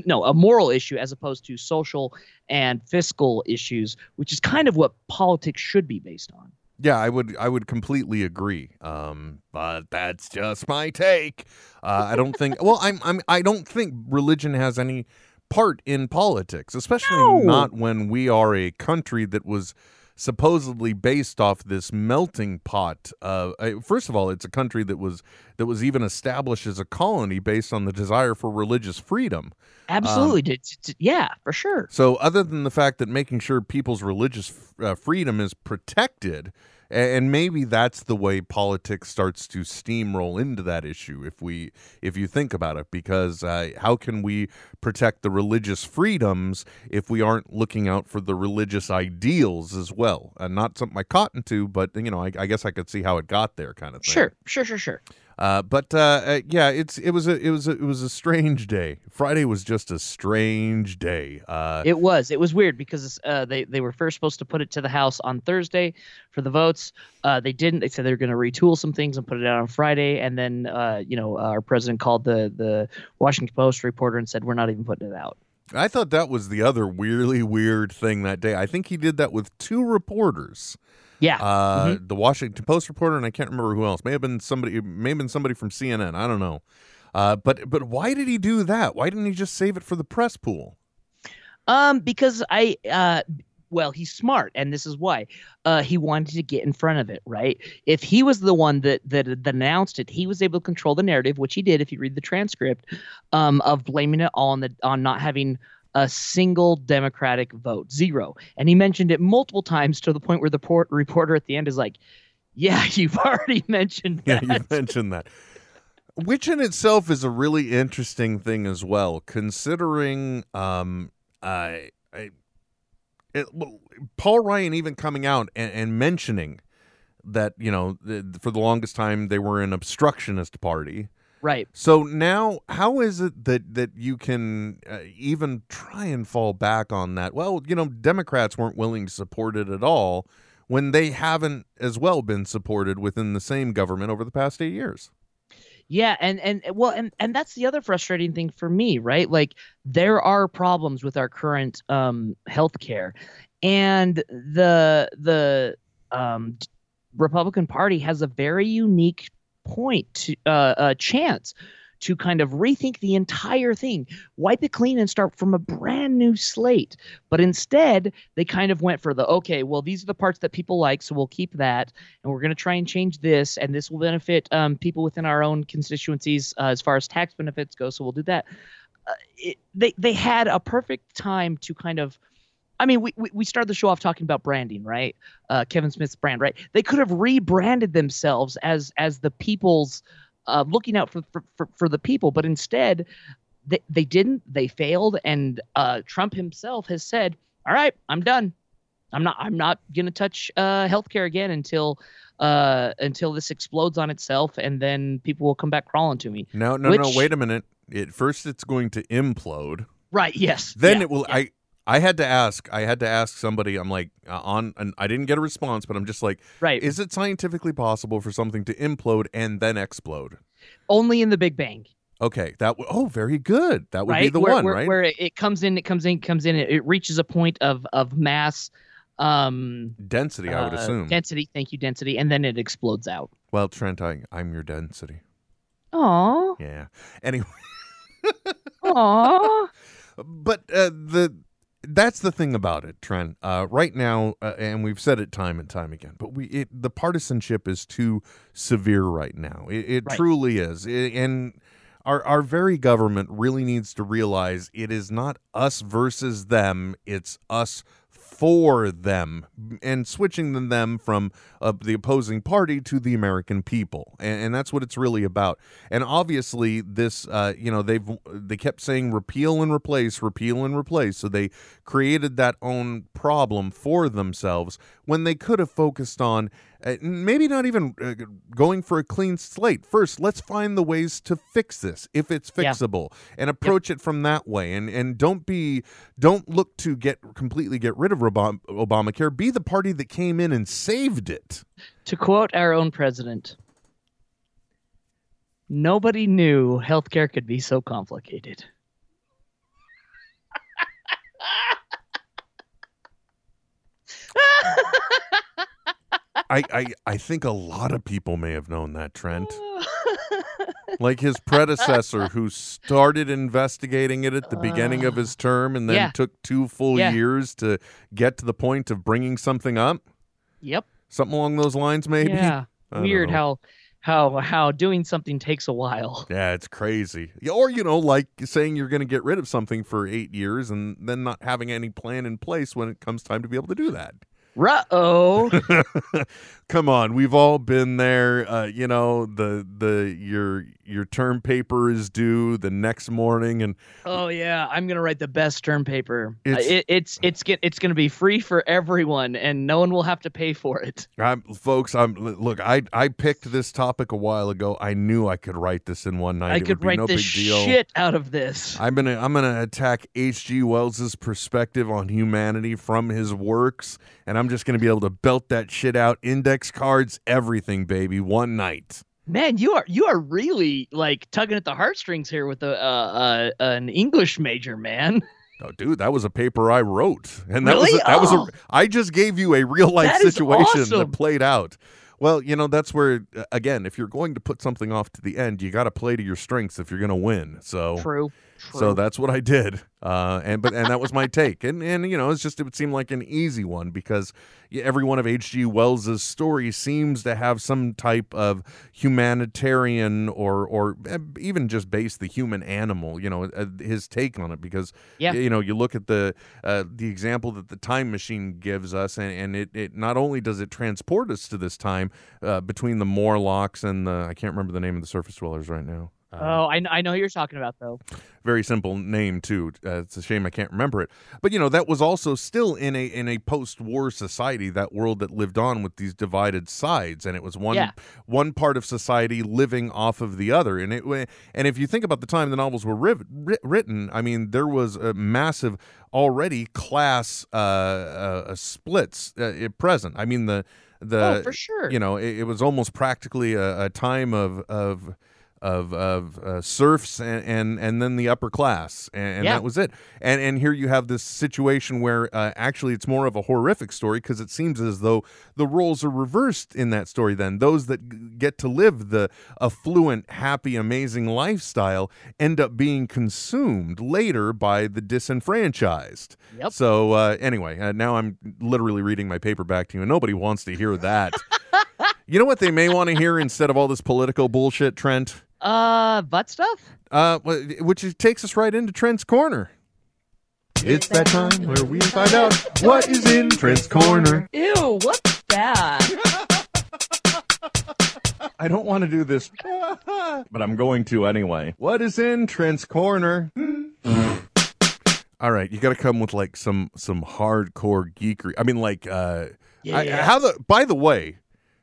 no a moral issue as opposed to social and fiscal issues, which is kind of what politics should be based on. Yeah, I would I would completely agree. Um, but that's just my take. Uh, I don't think. Well, I'm I'm I don't think religion has any part in politics, especially No. not when we are a country that was supposedly based off this melting pot. Uh, first of all, it's a country that was that was even established as a colony based on the desire for religious freedom. Absolutely, d- yeah, for sure. So, other than the fact that making sure people's religious uh, freedom is protected, and maybe that's the way politics starts to steamroll into that issue if we if you think about it because uh, how can we protect the religious freedoms if we aren't looking out for the religious ideals as well and not something i caught into but you know I, I guess i could see how it got there kind of thing Sure, sure, sure, sure. Uh, but uh, uh, yeah, it's it was a it was a, it was a strange day. Friday was just a strange day. Uh, It was. It was weird because uh, they they were first supposed to put it to the House on Thursday for the votes. Uh, they didn't. They said they were going to retool some things and put it out on Friday. And then uh, you know our president called the the Washington Post reporter and said we're not even putting it out. I thought that was the other weirdly weird thing that day. I think he did that with two reporters. Yeah. Uh, The Washington Post reporter, and I can't remember who else. May have been somebody. May have been somebody from CNN. I don't know. Uh, but but why did he do that? Why didn't he just save it for the press pool? Um, because I uh well, he's smart, and this is why. Uh, he wanted to get in front of it, right? If he was the one that that, that announced it, he was able to control the narrative, which he did. If you read the transcript, um, of blaming it all on the on not having a single Democratic vote, zero. And he mentioned it multiple times to the point where the port, reporter at the end is like, "Yeah, you've already mentioned that." Yeah, that." you mentioned that. Which in itself is a really interesting thing as well, considering um, I, I, it, Paul Ryan even coming out and, and mentioning that you know the, for the longest time they were an obstructionist party. Right. So now, how is it that that you can uh, even try and fall back on that? Well, you know, Democrats weren't willing to support it at all when they haven't as well been supported within the same government over the past eight years. Yeah, and and well, and and that's the other frustrating thing for me, right? Like there are problems with our current um healthcare, and the the um Republican Party has a very unique point to uh, uh chance to kind of rethink the entire thing, wipe it clean, and start from a brand new slate. But instead, they kind of went for the okay, well, these are the parts that people like, so we'll keep that, and we're going to try and change this, and this will benefit um, people within our own constituencies uh, as far as tax benefits go. So we'll do that. Uh, it, they they had a perfect time to kind of. I mean, we, we, started the show off talking about branding, right? Uh, Kevin Smith's brand, right? They could have rebranded themselves as as the people's uh, looking out for, for, for, for the people, but instead they, they didn't. They failed, and uh, Trump himself has said, "All right, I'm done. I'm not. I'm not going to touch uh, healthcare again until uh, until this explodes on itself, and then people will come back crawling to me." No, no, no. Wait a minute. It first, it's going to implode. Right? Yes. Then yeah, it will. yeah. I I had to ask. I had to ask somebody. I'm like uh, on, and I didn't get a response, but I'm just like, right. is it scientifically possible for something to implode and then explode? only in the Big Bang. Okay, that w- oh, very good. That would right? be the where, one, where, right? Where it- comes in, it comes in, comes in. It, it reaches a point of of mass um Density, I would uh, assume. density thank you density and then it explodes out well, Trent, I, I'm your density. Aw. Yeah. Anyway, Aw. but uh, the that's the thing about it, Trent. Uh, right now, uh, and we've said it time and time again, but we it, the partisanship is too severe right now. It, it Right. truly is, I- and our our very government really needs to realize it is not us versus them; it's us for them, and switching them from uh, the opposing party to the American people, and, and that's what it's really about. And obviously, this, uh, you know, they've they kept saying repeal and replace, repeal and replace, so they created that own problem for themselves when they could have focused on uh, maybe not even uh, going for a clean slate. First, let's find the ways to fix this if it's Yeah. fixable, and approach it from that way. And and don't be don't look to get completely get rid of Obama, Obamacare. Be the party that came in and saved it. to quote our own president nobody knew healthcare could be so complicated I, I I think a lot of people may have known that Trent. like his predecessor who started investigating it at the beginning of his uh, term and then Yeah. took two full Yeah. years to get to the point of bringing something up yep something along those lines maybe yeah weird know. how how how doing something takes a while yeah it's crazy or you know like saying you're going to get rid of something for eight years and then not having any plan in place when it comes time to be able to do that Ruh-oh. Come on, we've all been there. Uh, you know, the the your your term paper is due the next morning, and oh yeah, I'm gonna write the best term paper. Uh, It's- it, it's it's get, it's gonna be free for everyone, and no one will have to pay for it. I'm, folks, I'm look. I I picked this topic a while ago. I knew I could write this in one night. I it could write no the shit out of this. I'm gonna I'm gonna attack H.G. Wells's perspective on humanity from his works, and I'm just gonna be able to belt that shit out. Index cards, everything, baby, one night. Man, you are you are really like tugging at the heartstrings here with a uh, uh, an English major, man. Oh, dude, that was a paper I wrote, and that was a, that was Oh. a. I just gave you a real life That situation awesome. that played out. Well, you know that's where uh, again, if you're going to put something off to the end, you got to play to your strengths if you're going to win. So True. True. So that's what I did, uh, and but and that was my take, and and you know it's just it would seem like an easy one because every one of H.G. Wells's stories seems to have some type of humanitarian or or eh, even just base the human animal, you know, uh, his take on it because Yeah. you know you look at the uh, the example that the time machine gives us, and, and it it not only does it transport us to this time uh, between the Morlocks and the I can't remember the name of the surface dwellers right now. Uh, oh, I, I know who you're talking about though. very simple name too. Uh, it's a shame I can't remember it. But you know that was also still in a in a post-war society, that world that lived on with these divided sides, and it was one Yeah. one part of society living off of the other. And it and if you think about the time the novels were writ- written, I mean there was a massive already class uh, uh, splits uh, at present. I mean the the oh, for sure. you know it, it was almost practically a, a time of of of of uh, serfs and, and and then the upper class and, and Yeah. that was it and and here you have this situation where uh, actually it's more of a horrific story because it seems as though the roles are reversed in that story then those that g- get to live the affluent happy amazing lifestyle end up being consumed later by the disenfranchised Yep. so uh, anyway uh, now i'm literally reading my paper back to you and nobody wants to hear that you know what they may want to hear instead of all this political bullshit, Trent? Uh, butt stuff. Uh, which takes us right into Trent's corner. It's that time where we find out what is in Trent's corner. Ew, what's that? I don't want to do this, but I'm going to anyway. What is in Trent's corner? All right, you got to come with like some some hardcore geekery. I mean, like, uh, I- Yeah. how the? By the way,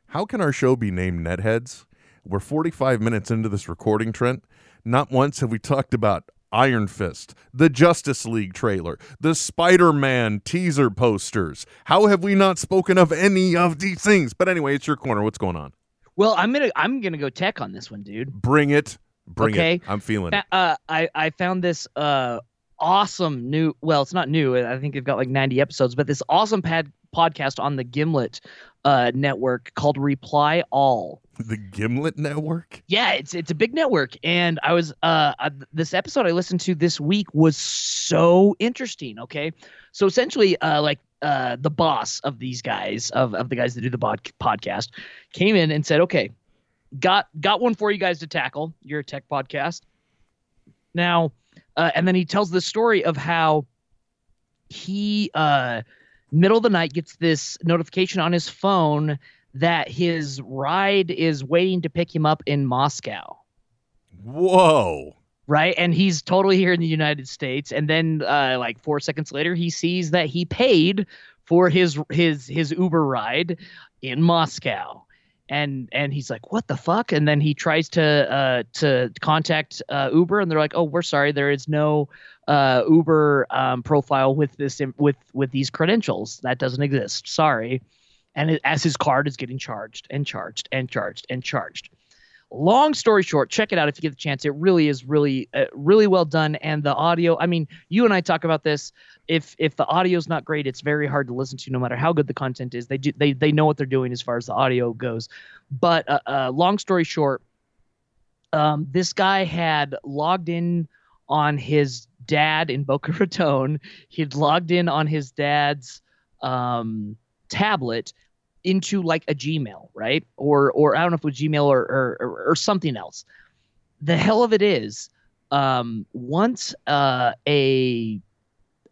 how can our show be named Netheads? We're 45 minutes into this recording, Trent. Not once have we talked about Iron Fist, the Justice League trailer, the Spider Man teaser posters. How have we not spoken of any of these things? But anyway, it's your corner. What's going on? Well, I'm gonna I'm gonna go tech on this one, dude. Bring it. Bring Okay. it. I'm feeling it. Uh, I I found this uh awesome new. Well, it's not new. I think they've got like 90 episodes, but this awesome pad podcast on the Gimlet uh network called Reply All. The Gimlet Network? Yeah, it's it's a big network, and I was uh this episode I listened to this week was so interesting. Okay, so essentially, uh, like uh, the boss of these guys of of the guys that do the bod- podcast came in and said, okay, got got one for you guys to tackle. You're a tech podcast now, uh, and then he tells the story of how he uh middle of the night gets this notification on his phone that his ride is waiting to pick him up in Moscow. Whoa. Right. And he's totally here in the United States. And then uh, like four seconds later, he sees that he paid for his his his Uber ride in Moscow. And and he's like, what the fuck? And then he tries to uh to contact uh Uber and they're like, oh, we're sorry, there is no uh Uber um profile with this with with these credentials. That doesn't exist. Sorry. And it, as his card is getting charged and charged and charged and charged. Long story short check it out if you get the chance. It really is really uh, really well done. And the audio i mean you and i talk about this. If if the audio's not great it's very hard to listen to no matter how good the content is. They do they they know what they're doing as far as the audio goes. But uh, uh, long story short um, this guy had logged in on his dad in Boca Raton. He'd logged in on his dad's um, tablet into like a Gmail, right? Or or I don't know if it was Gmail or or, or, or something else. The hell of it is, um, once uh, a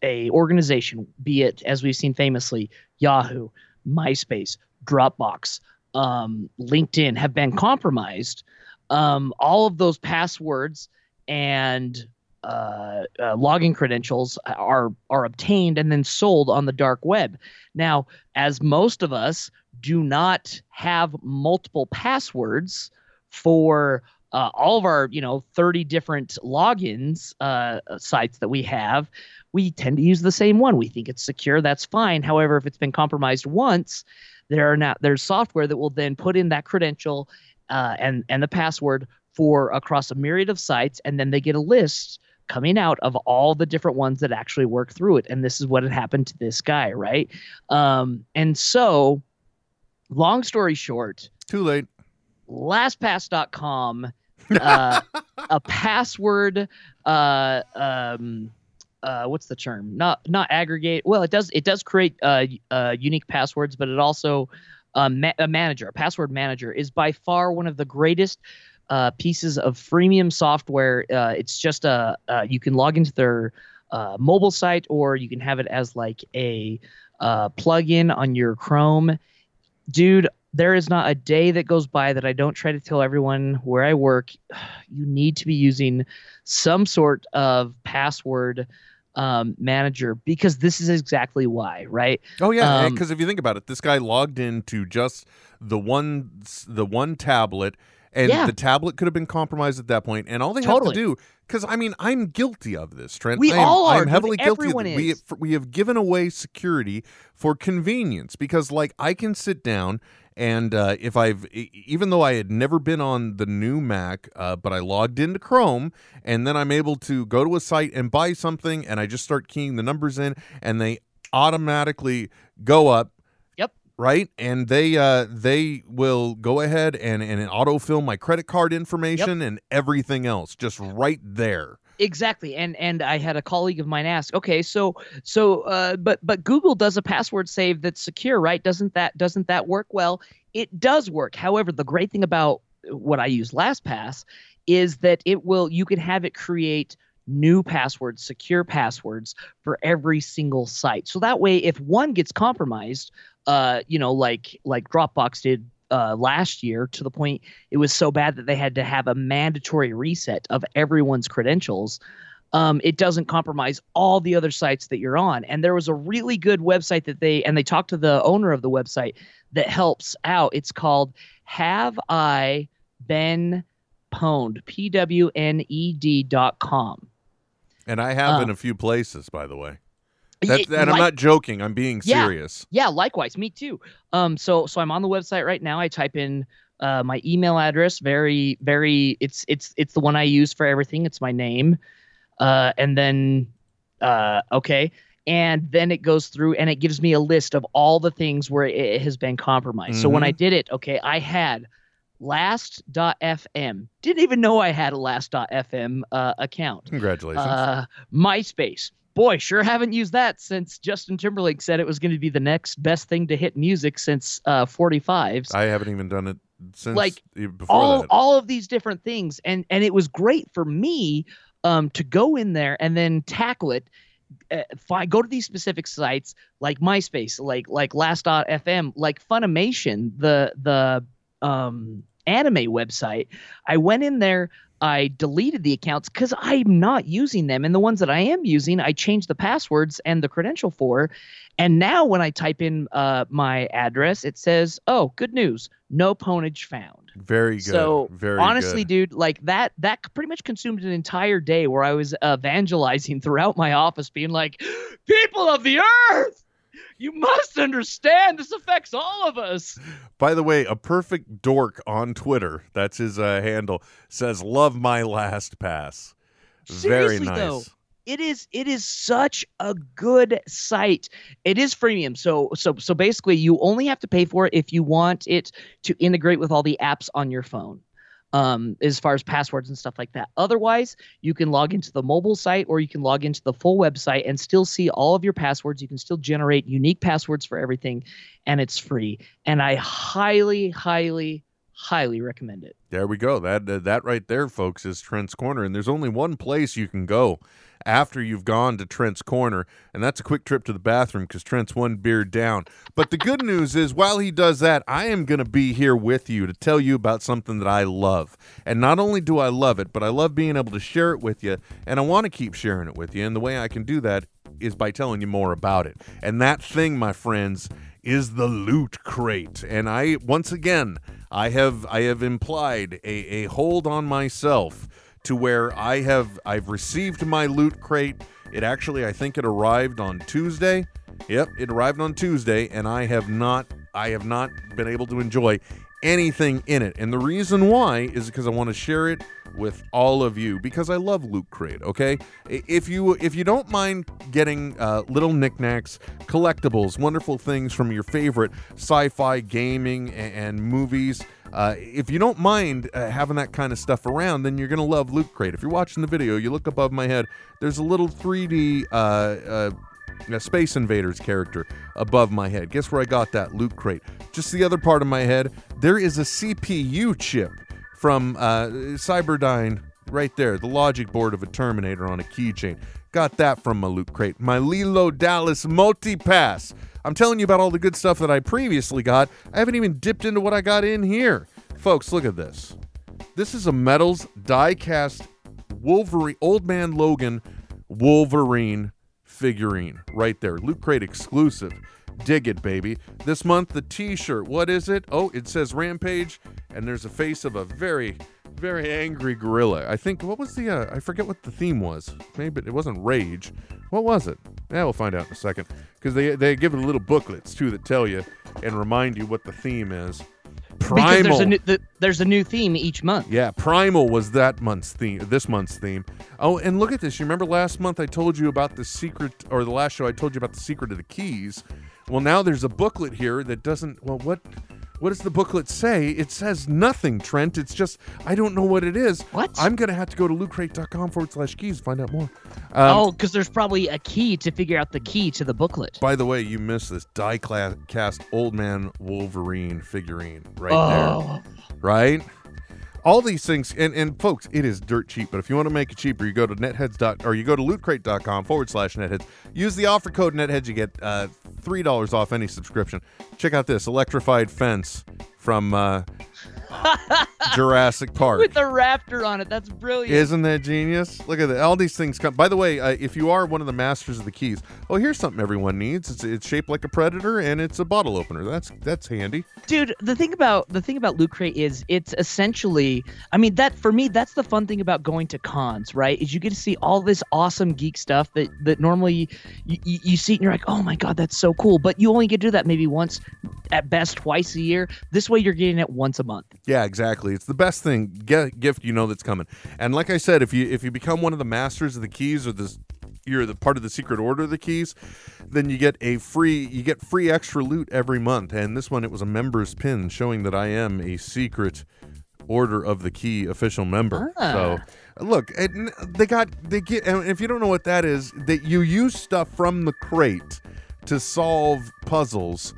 a organization, be it as we've seen famously Yahoo, MySpace, Dropbox, um, LinkedIn have been compromised, um, all of those passwords and uh, uh, login credentials are are obtained and then sold on the dark web. Now, as most of us do not have multiple passwords for uh, all of our you know 30 different logins uh, sites that we have we tend to use the same one we think it's secure that's fine however if it's been compromised once there are not there's software that will then put in that credential uh, and and the password for across a myriad of sites and then they get a list coming out of all the different ones that actually work through it. And this is what had happened to this guy right? Um, and so long story short Too late. lastpass.com uh, a password uh, um, uh, what's the term? Not not aggregate. Well it does it does create uh, uh, unique passwords but it also um, ma- a manager a password manager is by far one of the greatest uh, pieces of freemium software. Uh, it's just a uh, you can log into their uh, mobile site or you can have it as like a uh, plugin on your chrome. Dude there is not a day that goes by that I don't try to tell everyone where I work, you need to be using some sort of password um, manager because this is exactly why, right? Oh yeah, Um, because if you think about it, this guy logged into just the one the one tablet, and Yeah. the tablet could have been compromised at that point. And all they Totally. have to do, because I mean, I'm guilty of this, Trent. We am, all are, I'm heavily guilty. Of. We have, we have given away security for convenience because, like, I can sit down. And uh, if I've, even though I had never been on the new Mac, uh, but I logged into Chrome, and then I'm able to go to a site and buy something, and I just start keying the numbers in, and they automatically go up. Right and they uh they will go ahead and and autofill my credit card information and everything else just right there Exactly. And and I had a colleague of mine ask, okay, so so uh but but Google does a password save that's secure, right? Doesn't that doesn't that work? Well, it does work. However, the great thing about what I use LastPass is that it will you can have it create new passwords, secure passwords for every single site. So that way if one gets compromised, uh, you know, like like Dropbox did uh, last year to the point it was so bad that they had to have a mandatory reset of everyone's credentials. Um, it doesn't compromise all the other sites that you're on. And there was a really good website that they and they talked to the owner of the website that helps out. It's called Have I Been Pwned? P W N E D dot com. And i have in Uh, a few places by the way that, and i'm not joking i'm being Yeah. serious Yeah, likewise, me too. Um, so so I'm on the website right now. I type in uh, my email address. Very very. It's it's it's the one I use for everything. It's my name, uh, and then uh, okay, and then it goes through and it gives me a list of all the things where it, it has been compromised. So when I did it, okay, I had last.fm. Didn't even know I had a last.fm uh, account. congratulations Uh, MySpace. Boy, sure haven't used that since Justin Timberlake said it was going to be the next best thing to hit music since uh, 45s. i haven't even done it since Like, before all that all of these different things, and and it was great for me um, to go in there and then tackle it. Uh, go to these specific sites like MySpace, like like Last.fm, like Funimation, the the um, anime website. I went in there. I deleted the accounts because I'm not using them. And the ones that I am using, I changed the passwords and the credential for. And now when I type in uh, my address, it says, oh, good news, no pwnage found. very good So very honestly, good. dude, like that that pretty much consumed an entire day where I was evangelizing throughout my office, being like, "People of the earth, you must understand this affects all of us." by the way a perfect dork on twitter that's his uh, handle says love my LastPass very Seriously, nice though, it is it is such a good site. It is freemium. So so so basically you only have to pay for it if you want it to integrate with all the apps on your phone. Um, as far as passwords and stuff like that. Otherwise, you can log into the mobile site or you can log into the full website and still see all of your passwords. You can still generate unique passwords for everything, and it's free. And I highly, highly, highly recommend it. There we go. That uh, that right there, folks, is Trent's Corner, and there's only one place you can go after you've gone to Trent's Corner, and that's a quick trip to the bathroom because Trent's one beer down. But the good news is, while he does that, I am going to be here with you to tell you about something that I love. And not only do I love it, but I love being able to share it with you, and I want to keep sharing it with you. And the way I can do that is by telling you more about it. And that thing, my friends, is the loot crate. And I once again, I have I have implied a, a hold on myself to where I have I've received my loot crate. It actually I think it arrived on Tuesday. Yep, it arrived on Tuesday and I have not I have not been able to enjoy anything in it. And the reason why is because I want to share it with all of you because I love Loot Crate. Okay, if you if you don't mind getting uh, little knickknacks, collectibles, wonderful things from your favorite sci-fi gaming and, and movies. Uh, if you don't mind uh, having that kind of stuff around, then you're gonna love Loot Crate. If you're watching the video, you look above my head. There's a little 3D uh, uh, a Space Invaders character above my head. Guess where I got that loot crate? Just the other part of my head, there is a CPU chip from uh, Cyberdyne right there, the logic board of a Terminator on a keychain. Got that from my loot crate. My Leeloo Dallas multi-pass. I'm telling you about all the good stuff that I previously got. I haven't even dipped into what I got in here. Folks, look at this. This is a Metals die-cast Wolverine, Old Man Logan Wolverine figurine right there. Loot Crate exclusive. Dig it, baby. This month, the t shirt. What is it? Oh, it says Rampage, and there's a face of a very, very angry gorilla. I think, what was the, uh, I forget what the theme was. Maybe it wasn't Rage. What was it? Yeah, we'll find out in a second. Because they, they give it little booklets, too, that tell you and remind you what the theme is. Primal. Because there's a new the, there's a new theme each month. Yeah, Primal was that month's theme, this month's theme. Oh, and look at this. You remember last month I told you about the secret, or the last show I told you about the secret of the keys. Well, now there's a booklet here that doesn't. Well, what what does the booklet say? It says nothing, Trent. It's just I don't know what it is. What? I'm gonna have to go to lootcrate.com forward slash keys to find out more. Um, oh, because there's probably a key to figure out the key to the booklet. By the way, you missed this die cast old man Wolverine figurine right oh. there. Right? All these things and, and folks it is dirt cheap but if you want to make it cheaper you go to netheads or you go to lootcrate.com forward slash netheads. Use the offer code netheads you get uh, three dollars off any subscription. Check out this electrified fence from uh, Jurassic Park with the raptor on it. That's brilliant. Isn't that genius? Look at that. All these things come. By the way, uh, if you are one of the masters of the keys, oh, here's something everyone needs. It's, it's shaped like a predator and it's a bottle opener. That's that's handy. Dude, the thing about the thing about Loot Crate is it's essentially. I mean, that for me, that's the fun thing about going to cons, right? Is you get to see all this awesome geek stuff that that normally you, you, you see and you're like, oh my god, that's so cool. But you only get to do that maybe once, at best twice a year. This way, you're getting it once a month. Yeah, exactly. It's the best thing get, gift you know that's coming. And like I said, if you if you become one of the masters of the keys or this you're the part of the secret order of the keys, then you get a free you get free extra loot every month. And this one it was a member's pin showing that I am a secret order of the key official member. Ah. So look, it, they got they get and if you don't know what that is, that you use stuff from the crate to solve puzzles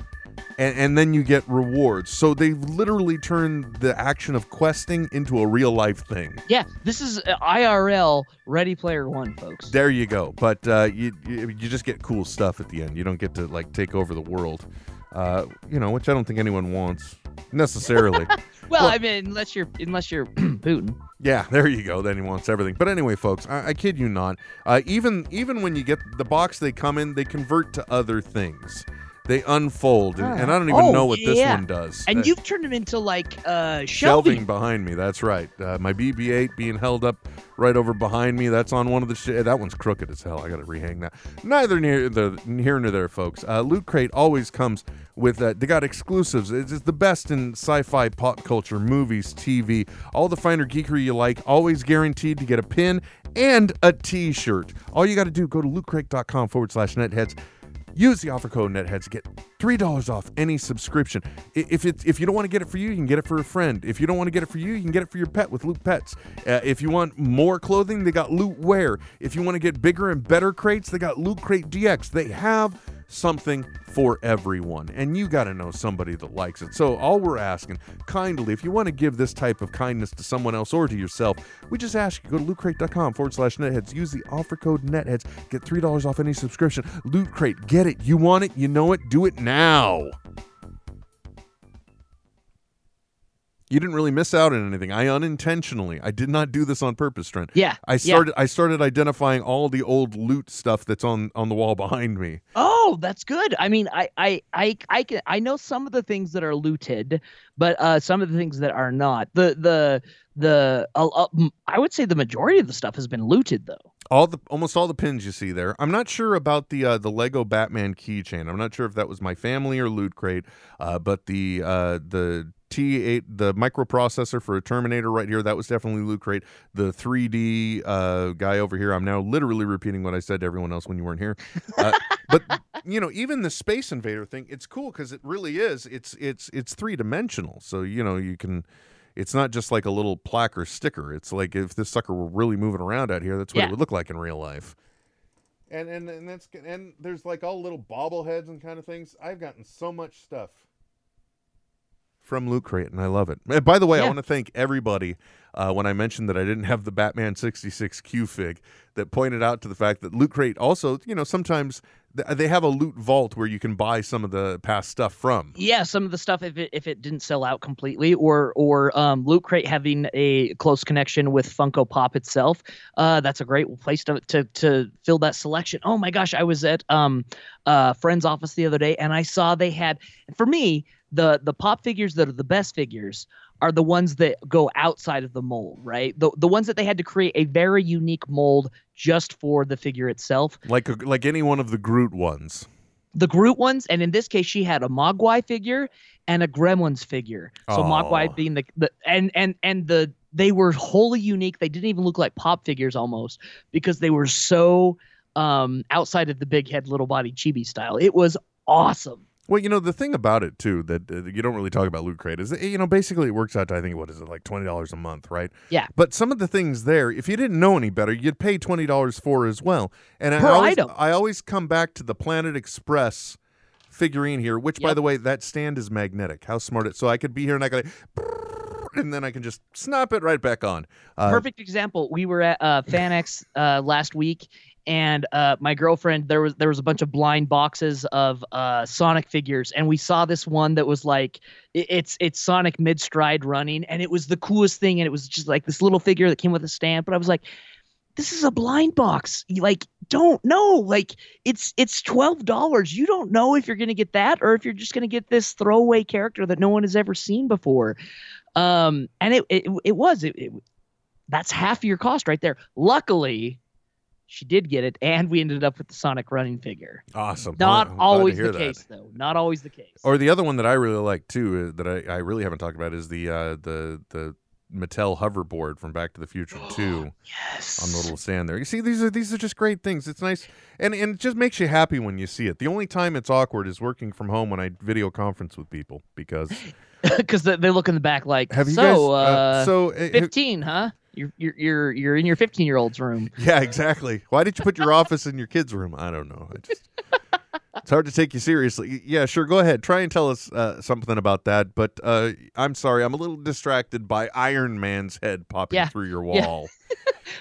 and, and then you get rewards. So they've literally turned the action of questing into a real life thing. Yeah, this is uh, IRL Ready Player One, folks. There you go. But uh, you, you you just get cool stuff at the end. You don't get to like take over the world. Uh, you know, which I don't think anyone wants necessarily. well, well, I mean, unless you're unless you're Putin. Yeah, there you go. Then he wants everything. But anyway, folks, I, I kid you not. Uh, even even when you get the box they come in, they convert to other things they unfold, and, and I don't even oh, know what yeah. this one does. And uh, you've turned them into like uh, shelving. shelving behind me. That's right. Uh, my BB-8 being held up right over behind me. That's on one of the. Sh- that one's crooked as hell. I got to rehang that. Neither near the here nor there, folks. Uh, Loot Crate always comes with. Uh, they got exclusives. It's, it's the best in sci-fi, pop culture, movies, TV, all the finer geekery you like. Always guaranteed to get a pin and a T-shirt. All you got to do go to lootcrate.com forward slash netheads Use the offer code NETHEADS to get $3 off any subscription. If it's if you don't want to get it for you, you can get it for a friend. If you don't want to get it for you, you can get it for your pet with Loot Pets. Uh, if you want more clothing, they got Loot Wear. If you want to get bigger and better crates, they got Loot Crate DX. They have something for everyone, and you got to know somebody that likes it. So, all we're asking, kindly, if you want to give this type of kindness to someone else or to yourself, we just ask you go to lootcrate.com forward slash netheads. Use the offer code netheads. Get $3 off any subscription. Loot Crate, get it. You want it, you know it, do it now. You didn't really miss out on anything. I unintentionally, I did not do this on purpose, Trent. Yeah, I yeah. started. I started identifying all the old loot stuff that's on on the wall behind me. Oh, that's good. I mean, I, I, I, I can, I know some of the things that are looted, but uh, some of the things that are not. The, the, the, uh, uh, I would say the majority of the stuff has been looted, though. All the almost all the pins you see there. I'm not sure about the uh, the Lego Batman keychain. I'm not sure if that was my family or loot crate. Uh, but the uh, the T8 the microprocessor for a Terminator right here that was definitely loot crate. The 3D uh, guy over here. I'm now literally repeating what I said to everyone else when you weren't here. Uh, but you know, even the Space Invader thing, it's cool because it really is. It's it's it's three dimensional. So you know you can. It's not just like a little plaque or sticker. It's like if this sucker were really moving around out here, that's what Yeah. it would look like in real life. And and and that's and there's like all little bobbleheads and kind of things. I've gotten so much stuff from Loot Crate, and I love it. And by the way, I want to thank everybody uh, when I mentioned that I didn't have the Batman 66 Q fig that pointed out to the fact that Loot Crate also, you know, sometimes th- they have a loot vault where you can buy some of the past stuff from. Yeah, some of the stuff if it if it didn't sell out completely, or or um, Loot Crate having a close connection with Funko Pop itself, uh, that's a great place to to to fill that selection. Oh my gosh, I was at um a friend's office the other day and I saw they had for me the the pop figures that are the best figures are the ones that go outside of the mold, right? The the ones that they had to create a very unique mold just for the figure itself. Like a, like any one of the Groot ones. The Groot ones, and in this case, she had a Mogwai figure and a Gremlins figure. So Aw. Mogwai being the, the and and and the they were wholly unique. They didn't even look like pop figures almost because they were so um outside of the big head little body chibi style. It was awesome. Well, you know the thing about it too that uh, you don't really talk about Loot Crate is that, you know basically it works out to I think what is it like twenty dollars a month, right? Yeah. But some of the things there, if you didn't know any better, you'd pay twenty dollars for as well. And I Per always, item. I always come back to the Planet Express figurine here, which by Yep. the way, that stand is magnetic. How smart it! So I could be here and I could, and then I can just snap it right back on. Uh, Perfect example. We were at uh, FanX uh, last week, and uh, my girlfriend there was there was a bunch of blind boxes of uh, Sonic figures, and we saw this one that was like it- it's it's Sonic mid stride running, and it was the coolest thing, and it was just like this little figure that came with a stamp, but I was like. This is a blind box. Like, don't know. Like, it's it's twelve dollars. You don't know if you're gonna get that or if you're just gonna get this throwaway character that no one has ever seen before. Um, and it it, it was it, it that's half your cost right there. Luckily, she did get it, and we ended up with the Sonic running figure. awesome. Not Well, I'm always the that. case, though. Not always the case. Or the other one that I really like too, uh, that I, I really haven't talked about, is the uh, the the Mattel hoverboard from Back to the Future Two yes. on the little stand there. You see, these are these are just great things. It's nice, and and it just makes you happy when you see it. The only time it's awkward is working from home when I video conference with people because because they, look in the back like, have you so, guys? uh, so uh, have- fifteen, huh? You're you're you're you're in your fifteen year old's room. yeah, exactly. Why did you put your office in your kid's room? I don't know. I just. It's hard to take you seriously. Yeah, sure. Go ahead. Try and tell us uh, something about that. But uh, I'm sorry. I'm a little distracted by Iron Man's head popping Yeah, through your yeah. wall.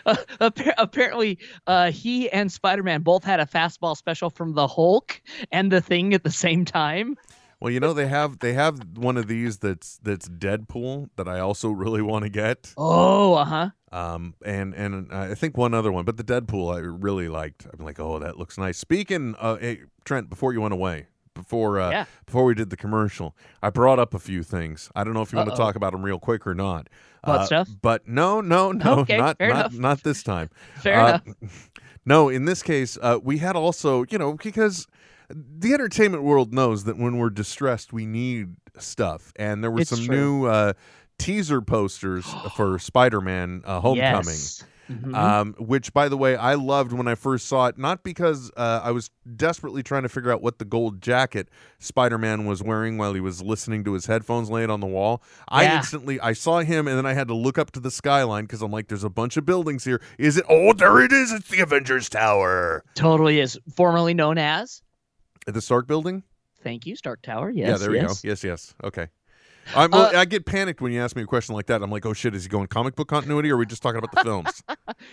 Uh, appar- apparently, uh, he and Spider Man both had a fastball special from the Hulk and the Thing at the same time. Well, you know they have they have one of these that's that's Deadpool that I also really want to get. Oh, uh huh. Um, and and I think one other one, but the Deadpool I really liked. I'm like, oh, that looks nice. Speaking, uh, hey, Trent, before you went away, before uh, Yeah. before we did the commercial, I brought up a few things. I don't know if you want to talk about them real quick or not. Butt Uh, stuff? But no, no, no, Okay, not not enough. not this time. Fair Uh, enough. No, in this case, uh, we had also, you know, because the entertainment world knows that when we're distressed, we need stuff. And there were It's some true. new uh, teaser posters for Spider Man uh, Homecoming. Yes. Mhm. Um, which, by the way, I loved when I first saw it. Not because uh, I was desperately trying to figure out what the gold jacket Spider-Man was wearing while he was listening to his headphones laid on the wall. I instantly I saw him, and then I had to look up to the skyline because I'm like, "There's a bunch of buildings here. Is it? Oh, there it is! It's the Avengers Tower." totally is. Formerly known as. At the Stark Building. Thank you, Stark Tower. Yes. yeah, there yes. we go. Yes, yes. Okay. I'm, Uh, I get panicked when you ask me a question like that. I'm like, oh shit, is he going comic book continuity, or are we just talking about the films?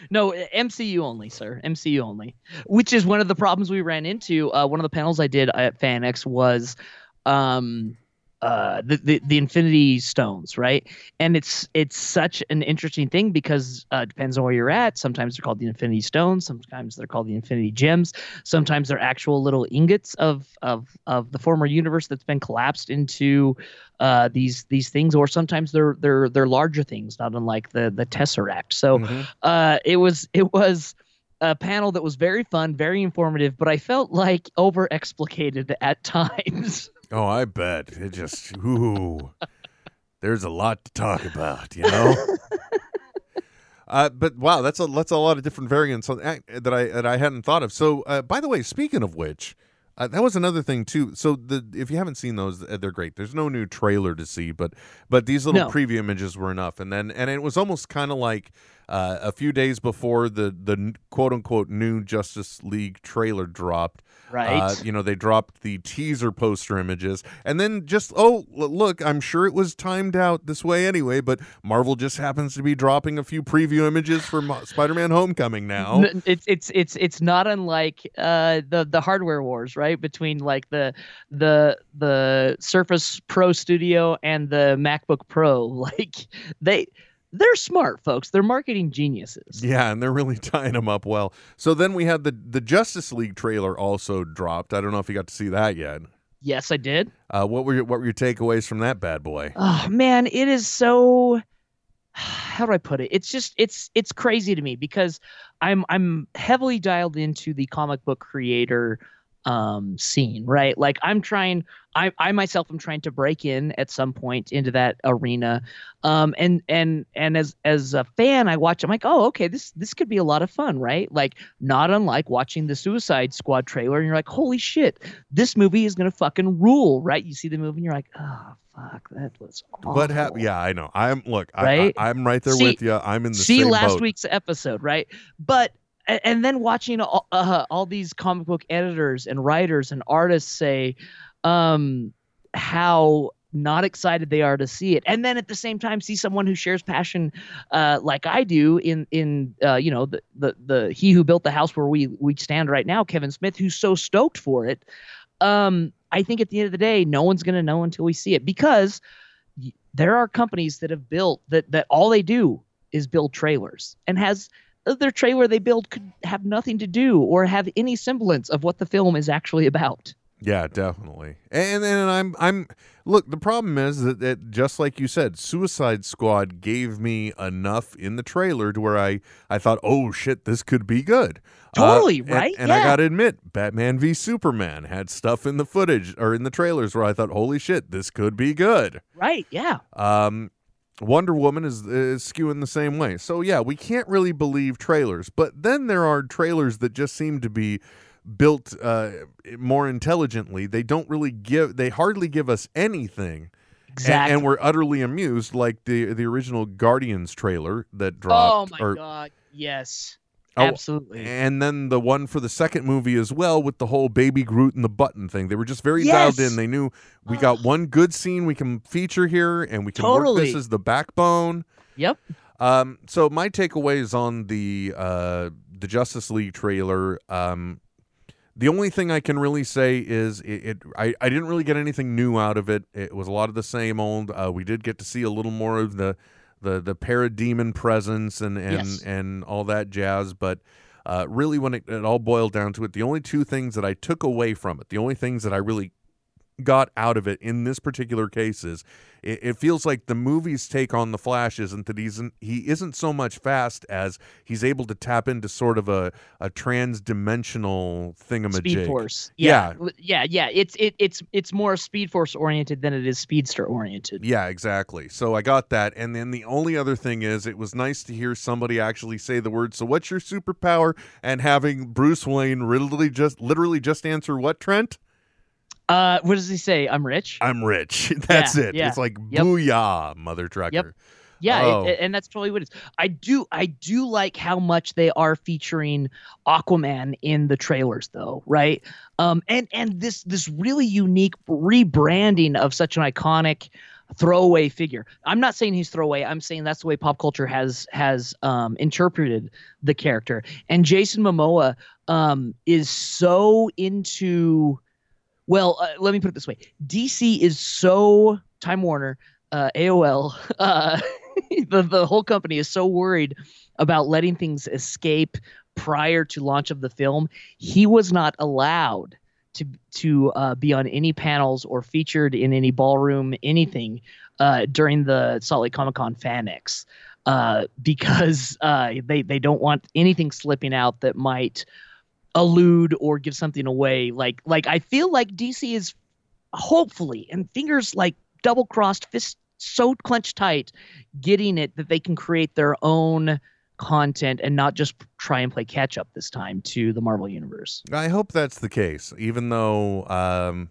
No, uh, MCU only, sir. MCU only. Which is one of the problems we ran into. Uh, one of the panels I did at FanX was um, uh, the, the the Infinity Stones, right? And it's it's such an interesting thing because uh, it depends on where you're at. Sometimes they're called the Infinity Stones. Sometimes they're called the Infinity Gems. Sometimes they're actual little ingots of of of the former universe that's been collapsed into uh, these these things, or sometimes they're they're they're larger things, not unlike the the Tesseract. So Mhm. uh, it was it was a panel that was very fun, very informative, but I felt like over explicated at times. Oh, I bet it just. Ooh, there's a lot to talk about, you know. Uh, but wow, that's a that's a lot of different variants on, that I that I hadn't thought of. So, uh, by the way, speaking of which, uh, that was another thing too. So, the if you haven't seen those, uh, they're great. There's no new trailer to see, but but these little No. preview images were enough. And then and it was almost kind of like uh, a few days before the the quote unquote new Justice League trailer dropped. Right. Uh, you know, they dropped the teaser poster images, and then just oh look, I'm sure it was timed out this way anyway. But Marvel just happens to be dropping a few preview images for Mo- Spider-Man: Homecoming now. It's it's it's it's not unlike uh, the the hardware wars, right? Between like the the the Surface Pro Studio and the MacBook Pro. Like they they're smart folks. They're marketing geniuses. Yeah, and they're really tying them up well. So then we had the the Justice League trailer also dropped. I don't know if you got to see that yet. Yes, I did. Uh, what were your, what were your takeaways from that bad boy? Oh man, it is so how do I put it? It's just it's it's crazy to me because I'm I'm heavily dialed into the comic book creator um scene, right? Like I'm trying I I myself am trying to break in at some point into that arena. Um and and and as as a fan I watch I'm like, "Oh, okay, this this could be a lot of fun, right?" Like not unlike watching the Suicide Squad trailer and you're like, "Holy shit, this movie is going to fucking rule," right? You see the movie and you're like, "Oh, fuck, that was awful." What happened? Yeah, I know. I'm look. Right? I, I'm right there See- with you. I'm in the see last boat. week's episode, right? But a- and then watching all, uh, all these comic book editors and writers and artists say um, how not excited they are to see it, and then at the same time see someone who shares passion uh, like I do in in uh, you know the, the the he who built the house where we we stand right now, Kevin Smith, who's so stoked for it. Um, I think at the end of the day, no one's going to know until we see it because there are companies that have built that that all they do is build trailers and has uh, their trailer they build could have nothing to do or have any semblance of what the film is actually about. Yeah, definitely. And then I'm I'm look, the problem is that, that just like you said, Suicide Squad gave me enough in the trailer to where I I thought, "Oh shit, this could be good." Uh, Totally, and- right? And, I Yeah. got to admit, Batman v Superman had stuff in the footage or in the trailers where I thought, "Holy shit, this could be good." Right? Yeah. Um, Wonder Woman is, is skewing the same way. So yeah, we can't really believe trailers, but then there are trailers that just seem to be built uh, more intelligently. They don't really give. They hardly give us anything. Exactly. And, we're utterly amused, like the the original Guardians trailer that dropped. oh my or- god. Yes. Oh, Absolutely. And then the one for the second movie as well with the whole baby Groot and the button thing. They were just very dialed in. They knew we got one good scene we can feature here and we can work this as the backbone. Yep. Um, so my takeaways on the uh, the Justice League trailer. Um, the only thing I can really say is it. it I, I didn't really get anything new out of it. It was a lot of the same old. Uh, we did get to see a little more of the the the parademon presence and and Yes. and all that jazz. But uh, really, when it, it all boiled down to it, the only two things that I took away from it, the only things that I really got out of it in this particular case is it, it feels like the movie's take on the Flash isn't that he's in, he isn't so much fast as he's able to tap into sort of a a trans-dimensional thingamajig. Speed Force. Yeah. Yeah. Yeah. Yeah. It's it, it's it's more Speed Force oriented than it is Speedster oriented. Yeah, exactly. So I got that. And then the only other thing is it was nice to hear somebody actually say the word, so what's your superpower? And having Bruce Wayne literally just literally just answer what, Trent? Uh, what does he say? I'm rich. I'm rich. That's Yeah, it. yeah. It's like Yep. booyah, mother trucker. Yep. Yeah, Oh. it, and that's totally what it is. I do I do like how much they are featuring Aquaman in the trailers though, right? Um and and this this really unique rebranding of such an iconic throwaway figure. I'm not saying he's throwaway. I'm saying that's the way pop culture has has um interpreted the character. And Jason Momoa um is so into well, uh, let me put it this way. DC is so Time Warner uh, AOL, uh, the the whole company is so worried about letting things escape prior to launch of the film. He was not allowed to to uh, be on any panels or featured in any ballroom, anything uh, during the Salt Lake Comic Con FanX. Uh, because uh, they they don't want anything slipping out that might allude or give something away. Like like I feel like DC is hopefully and fingers like double crossed, fists so clenched tight, getting it that they can create their own content and not just try and play catch up this time to the Marvel universe. I hope that's the case, even though um,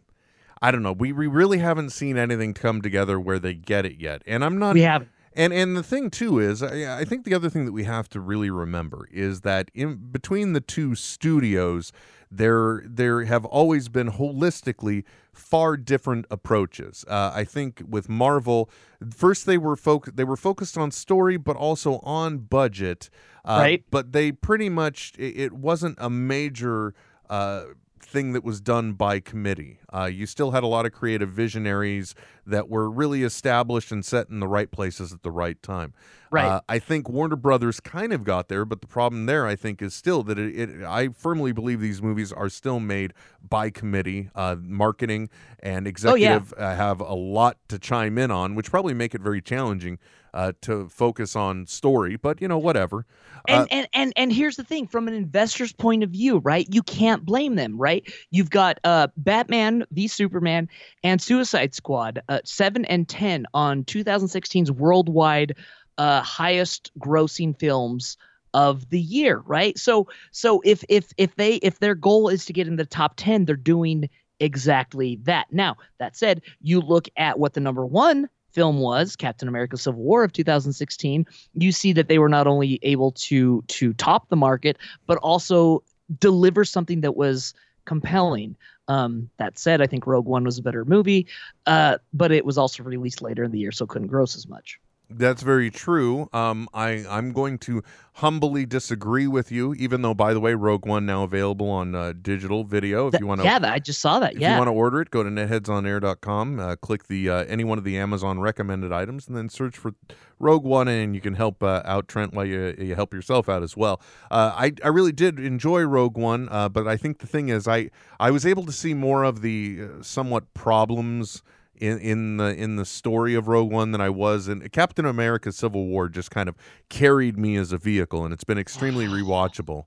I don't know. We, we really haven't seen anything come together where they get it yet, and I'm not. We haven't. And and the thing too is, I, I think the other thing that we have to really remember is that in between the two studios, there there have always been holistically far different approaches. Uh, I think with Marvel, first they were foc- they were focused on story, but also on budget. Uh, Right. But they pretty much it, it wasn't a major. Uh, thing that was done by committee. Uh, you still had a lot of creative visionaries that were really established and set in the right places at the right time. Right. Uh, I think Warner Brothers kind of got there, but the problem there, I think, is still that it. it I firmly believe these movies are still made by committee. Uh, marketing and executive uh, have a lot to chime in on, which probably make it very challenging uh, to focus on story. But you know, whatever. And, Uh, and and and here's the thing from an investor's point of view right you can't blame them right you've got uh batman v superman and suicide squad uh, 7 and 10 on 2016's worldwide uh highest grossing films of the year right? So so if if if they if their goal is to get in the top 10 they're doing exactly that. Now that said you look at what the number one film was captain america civil war of 2016 you see that they were not only able to to top the market but also deliver something that was compelling um, that said i think rogue one was a better movie uh, but it was also released later in the year so couldn't gross as much That's very true. Um, I I'm going to humbly disagree with you, even though, by the way, Rogue One now available on uh, digital video. If That- you want to, yeah that, i just saw that if yeah you want to order it, go to netheadsonair.com, uh, click the uh, any one of the Amazon recommended items, and then search for Rogue One, and you can help uh, out Trent while you, you help yourself out as well. Uh, I I really did enjoy Rogue One, uh, but I think the thing is, I I was able to see more of the uh, somewhat problems in in the in the story of Rogue One than I was in Captain America: Civil War. Just kind of carried me as a vehicle, and it's been extremely rewatchable.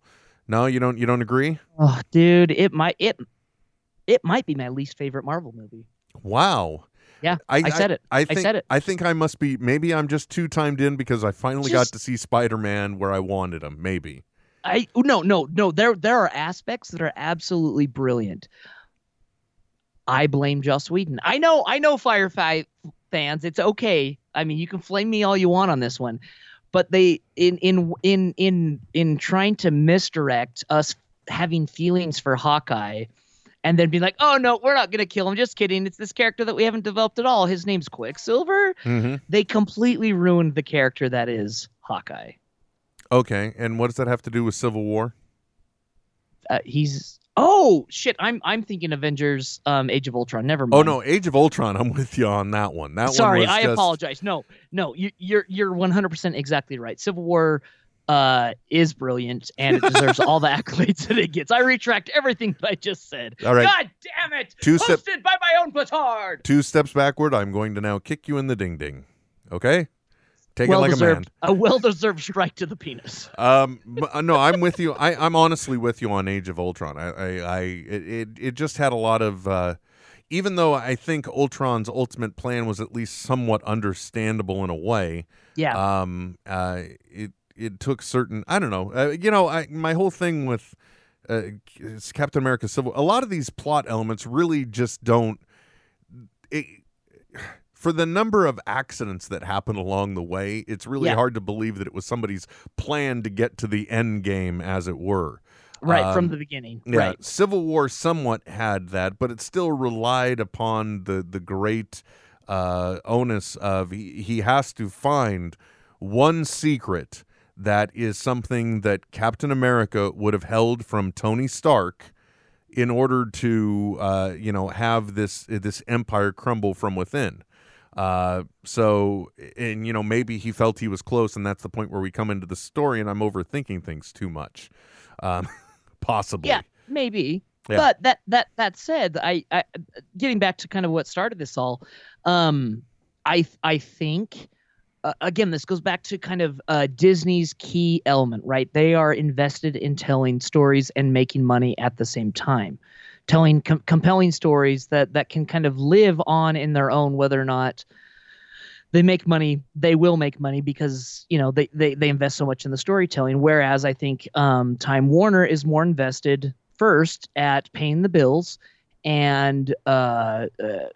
No, you don't you don't agree? oh dude it might it it might be my least favorite marvel movie Wow. yeah i, said it I, I think, said it. I think I must be. Maybe I'm just too timed in because I finally got to see Spider-Man where I wanted him. Maybe. I oh, no no no there there are aspects that are absolutely brilliant. I blame Joss Whedon. I know I know Firefly fans. It's okay. I mean, you can flame me all you want on this one, but they in in in in in trying to misdirect us having feelings for Hawkeye. And then be like, oh no, we're not gonna kill him. Just kidding. It's this character that we haven't developed at all. His name's Quicksilver. Mm-hmm. They completely ruined the character that is Hawkeye. Okay. And what does that have to do with Civil War? uh, he's oh shit i'm i'm thinking avengers um age of ultron never mind Oh no, Age of Ultron. I'm with you on that one. That sorry one was i just, apologize no no you, you're you're 100% exactly right civil war uh is brilliant and it deserves all the accolades that it gets i retract everything that i just said All right. god damn it Two hosted step- by my own petard Two steps backward. I'm going to now kick you in the ding ding. Okay. Take well it like a man. a well deserved strike to the penis Um, but, uh, no, I'm with you. I, I'm honestly with you on Age of Ultron. I, I, I it, it, just had a lot of. Uh, even though I think Ultron's ultimate plan was at least somewhat understandable in a way, yeah um, uh, it it took certain. I don't know. Uh, you know, I, my whole thing with uh, Captain America: Civil. A lot of these plot elements really just don't. For the number of accidents that happen along the way, it's really Yeah. hard to believe that it was somebody's plan to get to the end game, as it were. right from Um, the beginning. Yeah, Right. Civil War somewhat had that, but it still relied upon the the great uh, onus of he, he has to find one secret that is something that Captain America would have held from Tony Stark in order to uh, you know have this this empire crumble from within. Uh, so and you know maybe he felt he was close, and that's the point where we come into the story, and I'm overthinking things too much, um, possibly. Yeah, maybe. Yeah. But that that that said, I, I getting back to kind of what started this all, um, I I think uh, again this goes back to kind of uh, Disney's key element, right? They are invested in telling stories and making money at the same time, telling com- compelling stories that that can kind of live on in their own, whether or not they make money they will make money because you know they, they they invest so much in the storytelling. Whereas i think um, time warner is more invested first at paying the bills and uh, uh,